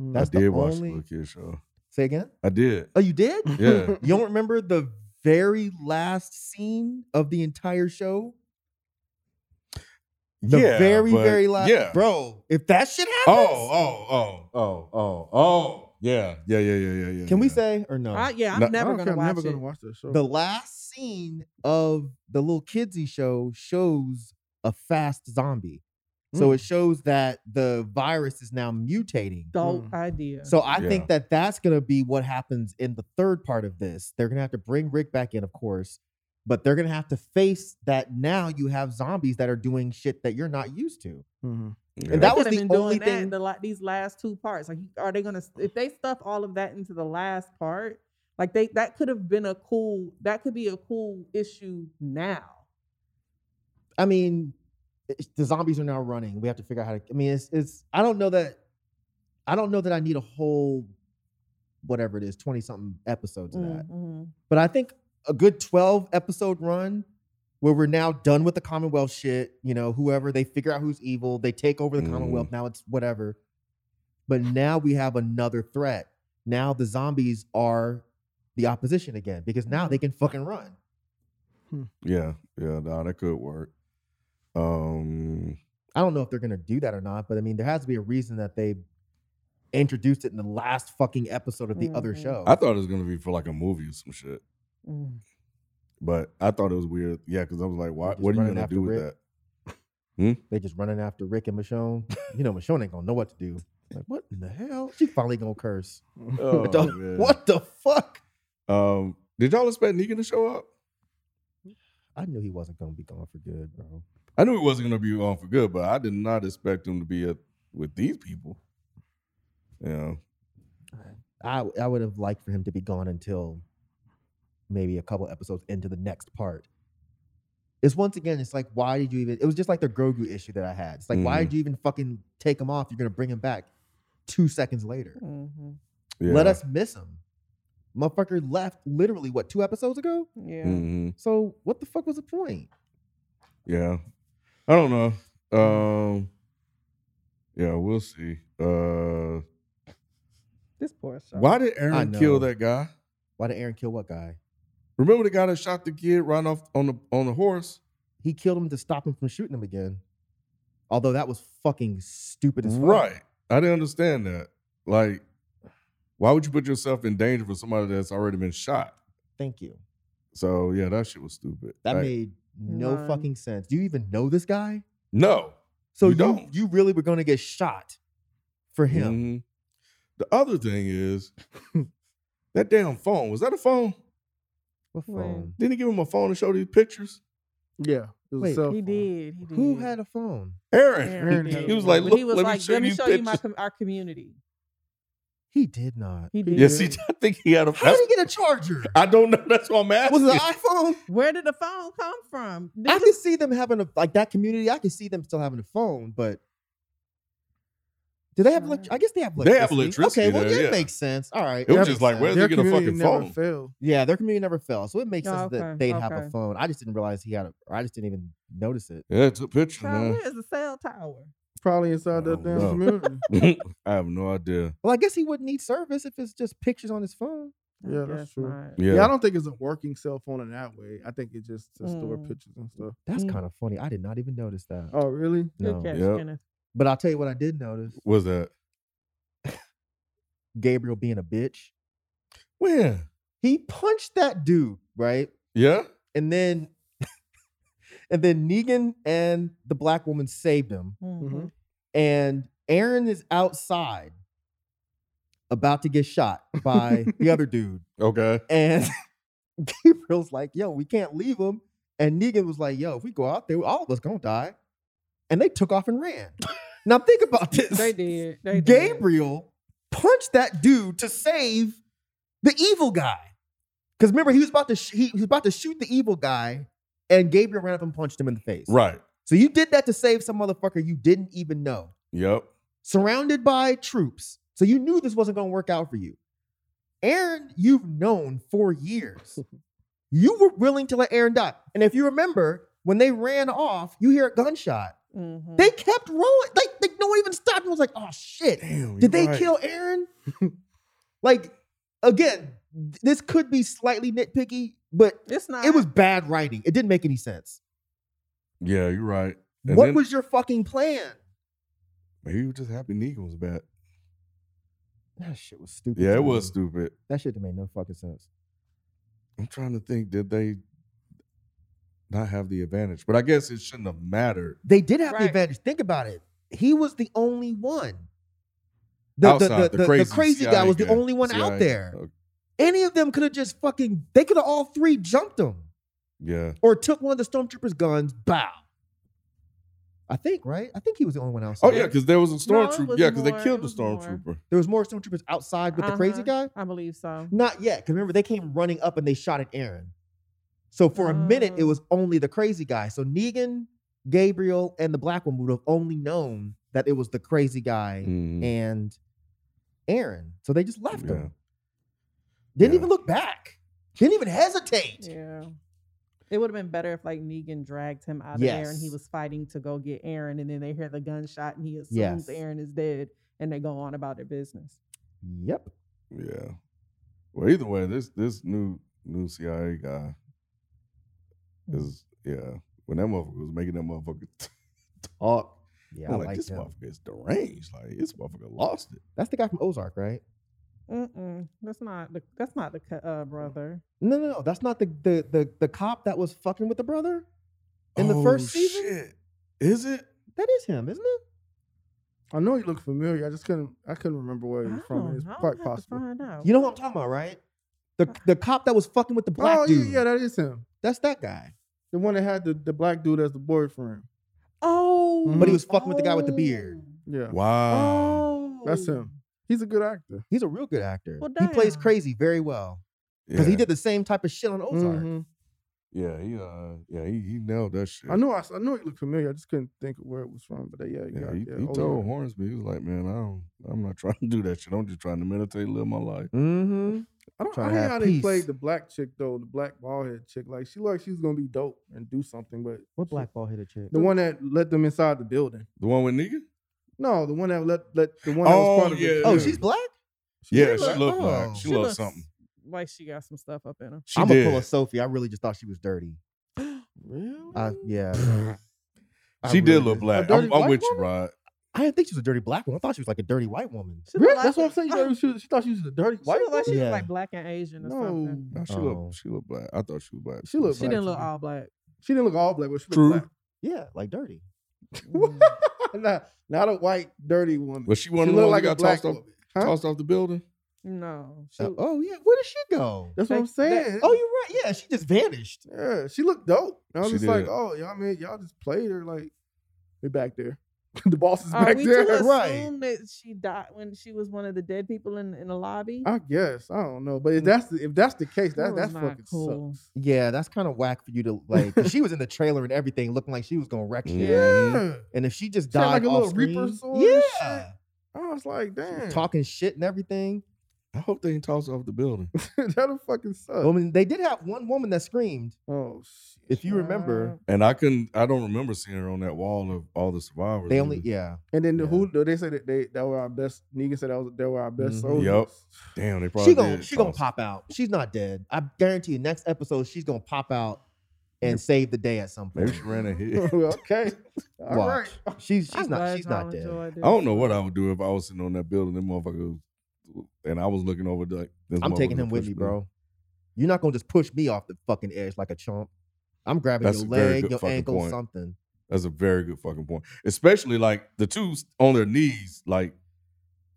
Speaker 5: Mm.
Speaker 3: That's
Speaker 2: I
Speaker 3: the
Speaker 2: did watch
Speaker 3: only-
Speaker 2: the little kid show.
Speaker 3: Say again?
Speaker 2: I did.
Speaker 3: Oh, you did?
Speaker 2: Yeah.
Speaker 3: You don't remember the very last scene of the entire show? The
Speaker 2: yeah,
Speaker 3: very,
Speaker 2: but-
Speaker 3: very last.
Speaker 2: Yeah.
Speaker 3: Bro, if that shit
Speaker 2: Oh,
Speaker 3: happens,
Speaker 2: oh, oh, oh, oh, oh. Yeah, yeah, yeah, yeah, yeah, yeah.
Speaker 3: can we
Speaker 2: yeah.
Speaker 3: say or no?
Speaker 4: I, yeah, I'm
Speaker 2: No,
Speaker 4: never
Speaker 5: don't
Speaker 4: gonna
Speaker 5: care, I'm
Speaker 4: watch
Speaker 5: never
Speaker 4: it.
Speaker 5: gonna watch that show.
Speaker 3: the last scene of the little kidsy show shows a fast zombie. So
Speaker 5: Mm.
Speaker 3: it shows that the virus is now mutating.
Speaker 4: Dope
Speaker 5: Mm.
Speaker 4: idea.
Speaker 3: So I
Speaker 2: Yeah.
Speaker 3: think that that's going to be what happens in the third part of this. They're going to have to bring Rick back in, of course, but they're going to have to face that now you have zombies that are doing shit that you're not used to.
Speaker 5: Mhm.
Speaker 2: Yeah.
Speaker 3: And that was
Speaker 4: could have
Speaker 3: the
Speaker 4: been
Speaker 3: only
Speaker 4: doing that in
Speaker 3: thing-
Speaker 4: the la- these last two parts. Like, are they gonna if they stuff all of that into the last part? Like they that could have been a cool that could be a cool issue now.
Speaker 3: I mean, it's- the zombies are now running. We have to figure out how to. I mean, it's it's. I don't know that. I don't know that I need a whole, whatever it is, twenty something episodes of that.
Speaker 4: Mhm.
Speaker 3: But I think a good 12 episode run where we're now done with the Commonwealth shit, you know, whoever they figure out who's evil, they take over the
Speaker 2: Mhm.
Speaker 3: Commonwealth. Now it's whatever. But now we have another threat. Now the zombies are the opposition again because now they can fucking run.
Speaker 2: Yeah, yeah, no, that could work. Um,
Speaker 3: I don't know if they're gonna do that or not, but I mean, there has to be a reason that they introduced it in the last fucking episode of the other
Speaker 4: Mhm.
Speaker 3: show.
Speaker 2: I thought it was gonna be for like a movie or some shit,
Speaker 4: Mm.
Speaker 2: but I thought it was weird. Yeah, because I was like, why, what are you gonna do with
Speaker 3: Rick.
Speaker 2: that?
Speaker 3: they just running after Rick and Michonne. You know, Michonne ain't gonna know what to do. Like, what in the hell? She finally gonna curse.
Speaker 2: Oh,
Speaker 3: What the- what the fuck?
Speaker 2: Um, did y'all expect Negan to show up?
Speaker 3: I knew he wasn't gonna be gone for good, bro.
Speaker 2: I knew he wasn't gonna be gone for good, but I did not expect him to be at, with these people. Yeah,
Speaker 3: I I would have liked for him to be gone until maybe a couple episodes into the next part. It's once again, it's like, why did you even? It was just like the Grogu issue that I had. It's like, why
Speaker 2: Mhm.
Speaker 3: did you even fucking take him off? You're gonna bring him back two seconds later.
Speaker 4: Mhm.
Speaker 2: yeah.
Speaker 3: Let us miss him. Motherfucker left literally what two episodes ago.
Speaker 4: Yeah.
Speaker 2: Mhm.
Speaker 3: So what the fuck was the point?
Speaker 2: Yeah, I don't know. Um, yeah, we'll see. Uh,
Speaker 4: This poor show.
Speaker 2: why did Aaron kill that guy?
Speaker 3: Why did Aaron kill what guy?
Speaker 2: Remember the guy that shot the kid right off on the on the horse?
Speaker 3: He killed him to stop him from shooting him again. Although that was fucking stupid as fuck.
Speaker 2: Right. I didn't understand that. Like, why would you put yourself in danger for somebody that's already been shot?
Speaker 3: Thank you.
Speaker 2: So yeah, that shit was stupid.
Speaker 3: That
Speaker 2: Like,
Speaker 3: made no
Speaker 4: None.
Speaker 3: fucking sense. Do you even know this guy?
Speaker 2: no.
Speaker 3: So
Speaker 2: You
Speaker 3: you
Speaker 2: don't.
Speaker 3: you really were going to get shot for him?
Speaker 2: Mhm. The other thing is that damn phone. Was that a phone?
Speaker 3: What
Speaker 4: Wait.
Speaker 3: phone?
Speaker 2: Didn't he give him a phone to show these pictures?
Speaker 5: Yeah. It was
Speaker 3: Wait,
Speaker 5: a cell
Speaker 4: He did. He did.
Speaker 3: Who had a phone?
Speaker 2: Aaron.
Speaker 5: Aaron
Speaker 4: did.
Speaker 5: had
Speaker 2: He was like, "Look,
Speaker 4: he was
Speaker 2: let me show
Speaker 4: let me
Speaker 2: you
Speaker 4: show you my com- our community.
Speaker 3: He did not.
Speaker 4: He did.
Speaker 2: Yes, he. I think he had a.
Speaker 3: How did he get a charger?
Speaker 2: I don't know. That's what I'm asking.
Speaker 3: Was it an iPhone?
Speaker 4: Where did the phone come from?
Speaker 3: I
Speaker 4: This
Speaker 3: can see them having a like that community. I can see them still having a phone, but do they have? Elect- I guess they have. Electricity.
Speaker 2: They have
Speaker 3: electricity.
Speaker 2: electricity
Speaker 3: Okay, well,
Speaker 2: there,
Speaker 3: yeah,
Speaker 2: yeah.
Speaker 3: it makes sense. All right,
Speaker 2: It was just
Speaker 3: makes
Speaker 2: like, where's
Speaker 3: sense.
Speaker 2: he
Speaker 5: Their
Speaker 2: get a fucking phone?
Speaker 5: failed.
Speaker 3: Yeah, their community never fell, so it makes
Speaker 4: Oh,
Speaker 3: sense that they'd have a phone. I just didn't realize he had a. Or I just didn't even notice it.
Speaker 2: Yeah, it's a picture,
Speaker 4: Child,
Speaker 2: man.
Speaker 4: where's the cell tower?
Speaker 5: Probably inside that damn
Speaker 2: know.
Speaker 5: community.
Speaker 2: I have no idea.
Speaker 3: Well, I guess he wouldn't need service if it's just pictures on his phone.
Speaker 4: I
Speaker 5: Yeah, that's true.
Speaker 4: not.
Speaker 2: Yeah,
Speaker 5: Yeah. I don't think it's a working cell phone in that way. I think it's just to store
Speaker 4: Mm.
Speaker 5: pictures and stuff.
Speaker 3: That's
Speaker 4: Mm.
Speaker 3: kind of funny. I did not even notice that.
Speaker 5: Oh, really?
Speaker 4: Good
Speaker 3: no,
Speaker 4: catch,
Speaker 2: Yep.
Speaker 4: Kenneth.
Speaker 3: but I'll tell you what I did notice:
Speaker 2: was that
Speaker 3: Gabriel being a bitch.
Speaker 2: when?
Speaker 3: He punched that dude right,
Speaker 2: Yeah,
Speaker 3: and then, and then Negan and the black woman saved him.
Speaker 4: Mhm.
Speaker 3: and Aaron is outside about to get shot by the other dude.
Speaker 2: okay.
Speaker 3: And Gabriel's like, yo, we can't leave him. And Negan was like, yo, if we go out there, all of us gonna die. And they took off and ran. now think about this.
Speaker 4: They did. They did.
Speaker 3: Gabriel punched that dude to save the evil guy. Because remember, he was about to sh- he, he was about to shoot the evil guy, and Gabriel ran up and punched him in the face.
Speaker 2: Right.
Speaker 3: So you did that to save some motherfucker you didn't even know
Speaker 2: Yep.
Speaker 3: surrounded by troops. So you knew this wasn't going to work out for you. Aaron, you've known for years. you were willing to let Aaron die. And if you remember, when they ran off, you hear a gunshot.
Speaker 4: Mhm.
Speaker 3: They kept rolling. Like, like no one even stopped and was like, oh shit.
Speaker 2: Damn.
Speaker 3: Did they
Speaker 2: right.
Speaker 3: kill Aaron? like, again, this could be slightly nitpicky, but
Speaker 4: It's not.
Speaker 3: it was bad writing. It didn't make any sense.
Speaker 2: Yeah, you're right. And
Speaker 3: what
Speaker 2: then-
Speaker 3: was your fucking plan?
Speaker 2: Maybe he was just happy Negan was back.
Speaker 3: That shit was stupid.
Speaker 2: Yeah,
Speaker 3: to
Speaker 2: it was stupid.
Speaker 3: That shit made no fucking sense.
Speaker 2: I'm trying to think. Did they not have the advantage? But I guess it shouldn't have mattered.
Speaker 3: They did have the advantage. Think about it. He was the only one. The, the,
Speaker 2: Outside,
Speaker 3: the,
Speaker 2: the
Speaker 3: the
Speaker 2: crazy
Speaker 3: crazy guy was the
Speaker 2: guy.
Speaker 3: only one
Speaker 2: CIA.
Speaker 3: out there.
Speaker 2: Okay.
Speaker 3: Any of them could have just fucking, they could have all three jumped him
Speaker 2: Yeah.
Speaker 3: or took one of the stormtroopers' guns, bow. I think, right? I think he was the only one outside.
Speaker 2: Oh yeah, because there was a stormtrooper.
Speaker 4: was
Speaker 2: yeah, because they killed
Speaker 4: it
Speaker 2: the
Speaker 4: was more.
Speaker 2: stormtrooper.
Speaker 3: There was more stormtroopers outside with the crazy
Speaker 4: Uh-huh.
Speaker 3: guy?
Speaker 4: I believe so.
Speaker 3: Not yet. Because remember, they came running up and they shot at Aaron. So for a minute, it
Speaker 4: Oh.
Speaker 3: was only the crazy guy. So Negan, Gabriel, and the black one would have only known that it was the crazy guy
Speaker 2: Mhm.
Speaker 3: and Aaron. So they just left
Speaker 2: Yeah.
Speaker 3: him. Didn't
Speaker 2: Yeah.
Speaker 3: even look back. Didn't even hesitate.
Speaker 4: Yeah. It would have been better if like Negan dragged him out of there and he was fighting to go get Aaron and then they hear the gunshot and he assumes
Speaker 3: Yes.
Speaker 4: Aaron is dead and they go on about their business.
Speaker 3: Yep.
Speaker 2: Yeah. Well, either way, this this new new CIA guy Is yeah. When that motherfucker was making that motherfucker
Speaker 3: talk, yeah. I
Speaker 2: I'm
Speaker 3: like,
Speaker 2: like, this
Speaker 3: him.
Speaker 2: motherfucker is deranged. Like this motherfucker lost it.
Speaker 3: That's the guy from Ozark, right?
Speaker 4: Mm-mm. That's not the that's not the uh, brother.
Speaker 3: No, no, no. That's not the the the, the cop that was fucking with the brother in the
Speaker 2: Oh,
Speaker 3: first season.
Speaker 2: shit. Is it?
Speaker 3: That is him, isn't it?
Speaker 5: I know he looked familiar. I just couldn't. I couldn't remember where he was from. It's quite possible.
Speaker 3: You know what I'm talking about, right? The the cop that was fucking with the black
Speaker 5: oh
Speaker 3: dude.
Speaker 5: yeah, yeah, that is him.
Speaker 3: That's that guy.
Speaker 5: The one that had the, the black dude as the boyfriend.
Speaker 4: Oh,
Speaker 5: But
Speaker 3: But he was fucking with the guy with the beard.
Speaker 5: Yeah,
Speaker 2: Wow.
Speaker 4: Oh,
Speaker 5: that's him. He's a good actor.
Speaker 3: He's a real good actor.
Speaker 4: Well,
Speaker 3: he plays crazy very well because he did the same type of shit on Ozark.
Speaker 5: Mhm.
Speaker 2: Yeah, he uh yeah, he, he nailed that shit.
Speaker 5: I knew I, s- I knew he looked familiar. I just couldn't think of where it was from. But uh, yeah,
Speaker 2: Yeah,
Speaker 5: yeah,
Speaker 2: he,
Speaker 5: yeah.
Speaker 2: he
Speaker 5: Oh,
Speaker 2: told
Speaker 5: yeah.
Speaker 2: Hornsby, he was like, Man, I don't I'm not trying to do that shit. I'm just trying to meditate, live my life.
Speaker 3: Mm-hmm.
Speaker 5: I don't.
Speaker 3: trying
Speaker 5: I
Speaker 3: to
Speaker 5: hate
Speaker 3: have
Speaker 5: how they played the black chick though, the black bald head chick. Like she looked like she was gonna be dope and do something, but
Speaker 3: What
Speaker 5: she-
Speaker 3: black ball headed chick?
Speaker 5: The one that let them inside the building.
Speaker 2: The one with Negan?
Speaker 5: No, the one that let let the one that
Speaker 2: Oh,
Speaker 5: was part of
Speaker 2: yeah,
Speaker 5: it.
Speaker 3: Oh,
Speaker 2: yeah.
Speaker 3: she's black.
Speaker 2: Yeah, she looked
Speaker 3: oh.
Speaker 2: black. She,
Speaker 4: She
Speaker 2: looked
Speaker 4: looks
Speaker 2: something.
Speaker 4: Like she got some stuff up in her.
Speaker 2: She
Speaker 3: I'm gonna pull a Sophie. I really just thought she was dirty.
Speaker 5: Really?
Speaker 3: I, yeah. I
Speaker 2: she
Speaker 3: really
Speaker 2: did look
Speaker 3: just-
Speaker 2: black.
Speaker 5: dirty
Speaker 2: I'm, I'm
Speaker 5: black
Speaker 2: with you,
Speaker 5: woman?
Speaker 2: Rod.
Speaker 3: I didn't think she was a dirty black woman. I thought she was like a dirty white woman.
Speaker 4: She look
Speaker 5: Really?
Speaker 4: like
Speaker 5: That's what I'm saying. You thought she, was, she thought she was a dirty
Speaker 4: She
Speaker 5: white
Speaker 4: looked like she
Speaker 3: woman?
Speaker 4: was
Speaker 3: Yeah.
Speaker 4: like black and Asian or
Speaker 5: No,
Speaker 4: something.
Speaker 2: No, she
Speaker 3: Oh.
Speaker 2: look she look black. I thought she was black.
Speaker 5: She looked
Speaker 4: She
Speaker 5: black
Speaker 4: didn't look
Speaker 5: me.
Speaker 4: all black.
Speaker 5: She didn't look all black, but she
Speaker 2: True.
Speaker 5: looked
Speaker 3: Yeah, like dirty.
Speaker 4: Mm.
Speaker 5: black. not, not a white dirty woman.
Speaker 2: Was she one
Speaker 5: she
Speaker 2: of the
Speaker 5: looked
Speaker 2: ones
Speaker 5: like
Speaker 2: that got tossed off,
Speaker 5: woman. Huh?
Speaker 2: tossed off the building?
Speaker 4: No. She,
Speaker 3: Uh, oh yeah, where did she go?
Speaker 5: That's what I'm
Speaker 4: That- that-
Speaker 5: saying.
Speaker 3: Oh, you're right. Yeah, she just vanished.
Speaker 5: yeah, she looked dope. And I was
Speaker 2: She
Speaker 5: just like, oh, y'all man, y'all just played her like we back there. the boss is
Speaker 4: Are
Speaker 5: back
Speaker 4: we
Speaker 5: there.
Speaker 4: to
Speaker 3: right.
Speaker 4: assume that she died when she was one of the dead people in, in the lobby?
Speaker 5: I guess I don't know, but if that's the, if that's the case, that
Speaker 4: That
Speaker 5: that's fucking
Speaker 4: cool.
Speaker 5: sucks.
Speaker 3: Yeah, that's kind of whack for you to like. she was in the trailer and everything, looking like she was gonna wreck shit.
Speaker 5: Yeah,
Speaker 3: And if she just
Speaker 5: She had,
Speaker 3: died
Speaker 5: like, a
Speaker 3: off
Speaker 5: little
Speaker 3: screen,
Speaker 5: Reaper sword and
Speaker 3: yeah,
Speaker 5: I was like, damn,
Speaker 3: talking shit and everything.
Speaker 2: I hope they ain't tossed off the building.
Speaker 5: that'll fucking suck.
Speaker 3: I mean, they did have one woman that screamed.
Speaker 5: oh shit.
Speaker 3: If you remember,
Speaker 2: And I couldn't I don't remember seeing her on that wall of all the survivors.
Speaker 3: they only
Speaker 2: either.
Speaker 3: yeah.
Speaker 5: And then the
Speaker 3: Yeah.
Speaker 5: who they said that they that were our best. Negan said that was they were our best
Speaker 3: Mhm.
Speaker 5: soldiers.
Speaker 2: Yup. Damn, they probably
Speaker 3: She gonna
Speaker 2: did
Speaker 3: she gonna
Speaker 2: toss-
Speaker 3: pop out. She's not dead. I guarantee you. Next episode, she's gonna pop out and save the day at some point.
Speaker 2: Maybe she ran ahead.
Speaker 5: Well, okay, all right.
Speaker 3: Watch. She's
Speaker 4: I'm
Speaker 3: she's not
Speaker 4: glad
Speaker 3: she's
Speaker 4: y'all
Speaker 3: not dead.
Speaker 4: enjoyed
Speaker 2: I don't know what I would do if I was sitting on that building. Them motherfuckers, and I was looking over like. this
Speaker 3: I'm taking him with me, bro. You're not gonna just push me off the fucking edge like a chump. I'm grabbing
Speaker 2: That's
Speaker 3: your leg, your ankle,
Speaker 2: point.
Speaker 3: something.
Speaker 2: That's a very good fucking point. Especially like the two on their knees. Like,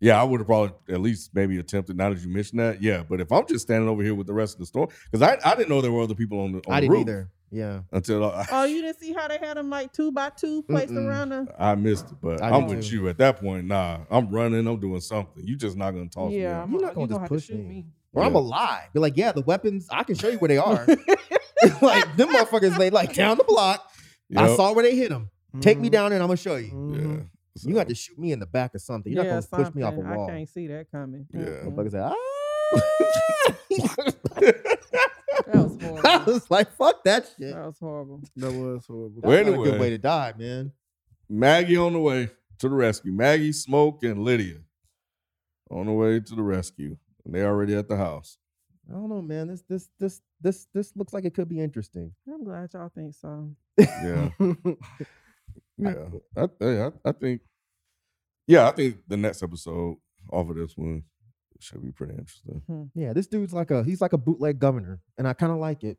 Speaker 2: yeah, I would have probably at least maybe attempted. Now that you mentioned that, yeah. But if I'm just standing over here with the rest of the store, because I, I didn't know there were other people on the on
Speaker 3: I
Speaker 2: the
Speaker 3: didn't
Speaker 2: roof
Speaker 3: either. Yeah.
Speaker 2: until I,
Speaker 4: Oh, you didn't see how they had them like two by two placed
Speaker 3: Mm-mm.
Speaker 4: around her?
Speaker 2: I missed it. But
Speaker 3: I
Speaker 2: I'm with
Speaker 3: too.
Speaker 2: you at that point. Nah, I'm running. I'm doing something. You just not gonna toss me.
Speaker 4: Yeah,
Speaker 2: out.
Speaker 4: I'm
Speaker 3: You're
Speaker 4: not
Speaker 3: not gonna just
Speaker 4: have to
Speaker 3: push me.
Speaker 4: me.
Speaker 3: Or I'm
Speaker 2: Yeah.
Speaker 3: a lie. Be like, yeah, the weapons, I can show you where they are. like them motherfuckers they like down the block. I saw where they hit them. Take me
Speaker 5: Mhm.
Speaker 3: down and I'm gonna show you.
Speaker 2: Yeah.
Speaker 5: Mhm.
Speaker 3: You got to shoot me in the back or something. You're
Speaker 4: yeah,
Speaker 3: not gonna push me off a
Speaker 4: something.
Speaker 3: wall.
Speaker 4: I can't see that coming.
Speaker 2: Yeah.
Speaker 3: Motherfuckers say, ah.
Speaker 4: That was
Speaker 3: I
Speaker 4: horrible.
Speaker 3: was like, fuck that shit.
Speaker 4: That was horrible.
Speaker 5: That was horrible.
Speaker 2: Well,
Speaker 3: That's not a good way to die, man.
Speaker 2: Maggie on the way to the rescue. Maggie, Smoke, and Lydia on the way to the rescue. And they already at the house.
Speaker 3: I don't know, man. This this this this this looks like it could be interesting.
Speaker 4: I'm glad y'all think so.
Speaker 2: Yeah. Yeah. I, I, I think yeah, I think the next episode off of this one should be pretty interesting.
Speaker 3: Yeah, this dude's like a he's like a bootleg governor, and I kind of like it.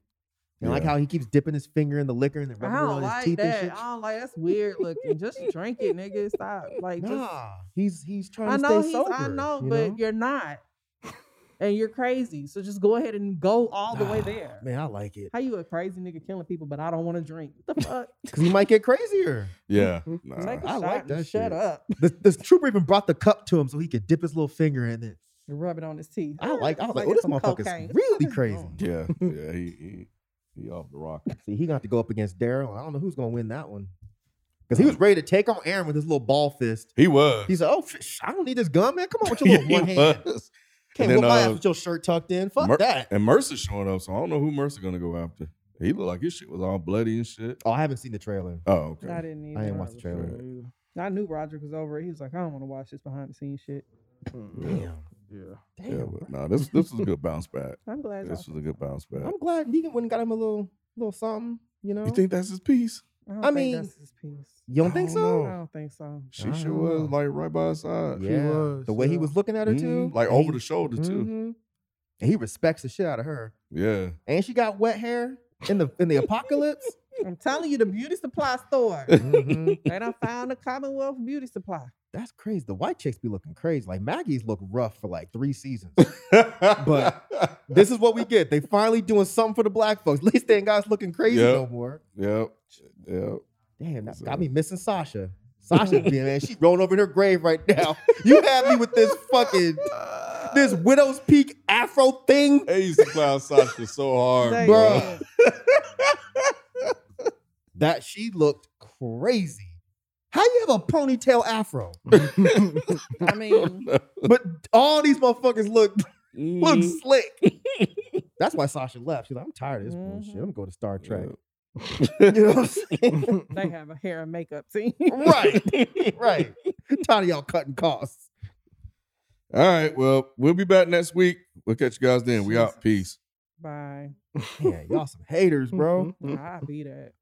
Speaker 3: And I like how he keeps dipping his finger in the liquor and then rubbing it
Speaker 4: don't
Speaker 3: on his
Speaker 4: like
Speaker 3: teeth and shit.
Speaker 4: I don't like that's weird looking. Just drink it, nigga. Stop. Like just
Speaker 3: Nah, he's he's trying
Speaker 4: I
Speaker 3: to
Speaker 4: know
Speaker 3: stay
Speaker 4: he's
Speaker 3: sober.
Speaker 4: I know,
Speaker 3: you
Speaker 4: but you're not. And you're crazy. So just go ahead and go all the way there.
Speaker 3: man, I like it
Speaker 4: How you a crazy nigga killing people, but I don't want to drink? What the fuck?
Speaker 3: because he might get crazier.
Speaker 2: Yeah.
Speaker 5: Mhm.
Speaker 2: Nah.
Speaker 4: Take a
Speaker 3: I
Speaker 4: shot
Speaker 3: like
Speaker 4: and
Speaker 3: that
Speaker 4: shut
Speaker 3: shit.
Speaker 4: up.
Speaker 3: The, the trooper even brought the cup to him so he could dip his little finger in it.
Speaker 4: And rub it on his teeth.
Speaker 3: I like. I was like,
Speaker 4: Like
Speaker 3: oh, this
Speaker 4: some
Speaker 3: motherfucker's
Speaker 4: cocaine.
Speaker 3: really crazy.
Speaker 4: going
Speaker 2: Yeah. Yeah. He, he he off the rock.
Speaker 3: See, he got to go up against Daryl. I don't know who's gonna win that one because he was ready to take on Aaron with his little ball fist.
Speaker 2: He was.
Speaker 3: He said, "Oh, sh- I don't need this gun, man. Come on with your little
Speaker 2: He
Speaker 3: one hand.
Speaker 2: was.
Speaker 3: Can't
Speaker 2: And
Speaker 3: whip
Speaker 2: then,
Speaker 3: my
Speaker 2: uh,
Speaker 3: ass with your shirt tucked in. Fuck
Speaker 2: Mer-
Speaker 3: that."
Speaker 2: And Mercer's showing up, so I don't know who Mercer gonna go after. He looked like his shit was all bloody and shit.
Speaker 3: Oh, I haven't seen the trailer.
Speaker 2: Oh, okay.
Speaker 4: I didn't even.
Speaker 3: I didn't watch the trailer.
Speaker 4: I knew Roderick was over it. He was like, I don't want to watch this behind the scenes shit.
Speaker 3: Damn,
Speaker 5: Yeah.
Speaker 3: damn.
Speaker 2: Yeah, but no, this this was a good bounce back.
Speaker 4: I'm glad.
Speaker 2: This was a good bounce back.
Speaker 3: I'm glad Negan went and got him a little, little something. You know,
Speaker 2: You think that's his piece?
Speaker 4: I, don't
Speaker 3: I
Speaker 4: think
Speaker 3: mean,
Speaker 4: that's his piece.
Speaker 3: You don't
Speaker 2: I
Speaker 3: think
Speaker 2: don't
Speaker 3: so?
Speaker 2: know.
Speaker 4: I don't think so.
Speaker 2: She
Speaker 3: I
Speaker 2: sure
Speaker 3: don't
Speaker 2: was like right by his side.
Speaker 5: He
Speaker 3: Yeah,
Speaker 5: was,
Speaker 3: the way he was looking at her too,
Speaker 2: Mhm, Like over the shoulder too.
Speaker 3: mhm. And he respects the shit out of her,
Speaker 2: Yeah.
Speaker 3: and she got wet hair in the in the apocalypse.
Speaker 4: I'm telling you, the beauty supply store.
Speaker 3: Mhm.
Speaker 4: they done found the Commonwealth beauty supply.
Speaker 3: That's crazy. The white chicks be looking crazy. Like Maggie's look rough for like three seasons.
Speaker 2: but
Speaker 3: this is what we get. They finally doing something for the black folks. At least they ain't guys looking crazy
Speaker 2: Yep.
Speaker 3: no more.
Speaker 2: Yep. Yep.
Speaker 3: Damn, that
Speaker 2: So-
Speaker 3: got me missing Sasha. Sasha, man, she's rolling over in her grave right now. You have me with this fucking this widow's peak afro thing.
Speaker 2: They used to clown Sasha so hard, bro.
Speaker 3: That she looked crazy. How you have a ponytail afro?
Speaker 4: I mean,
Speaker 3: But all these motherfuckers look look
Speaker 2: Mhm.
Speaker 3: slick. That's why Sasha left. She's like, I'm tired of this bullshit.
Speaker 4: Mhm.
Speaker 3: I'm gonna Star Trek.
Speaker 2: Yeah.
Speaker 3: You know what I'm saying?
Speaker 4: they have a hair and makeup team.
Speaker 3: right, right. Tired of y'all cutting costs.
Speaker 2: All right. Well, we'll be back next week. We'll catch you guys then. We out. Peace.
Speaker 4: Bye.
Speaker 3: Yeah, y'all some haters, bro.
Speaker 4: I'll be that.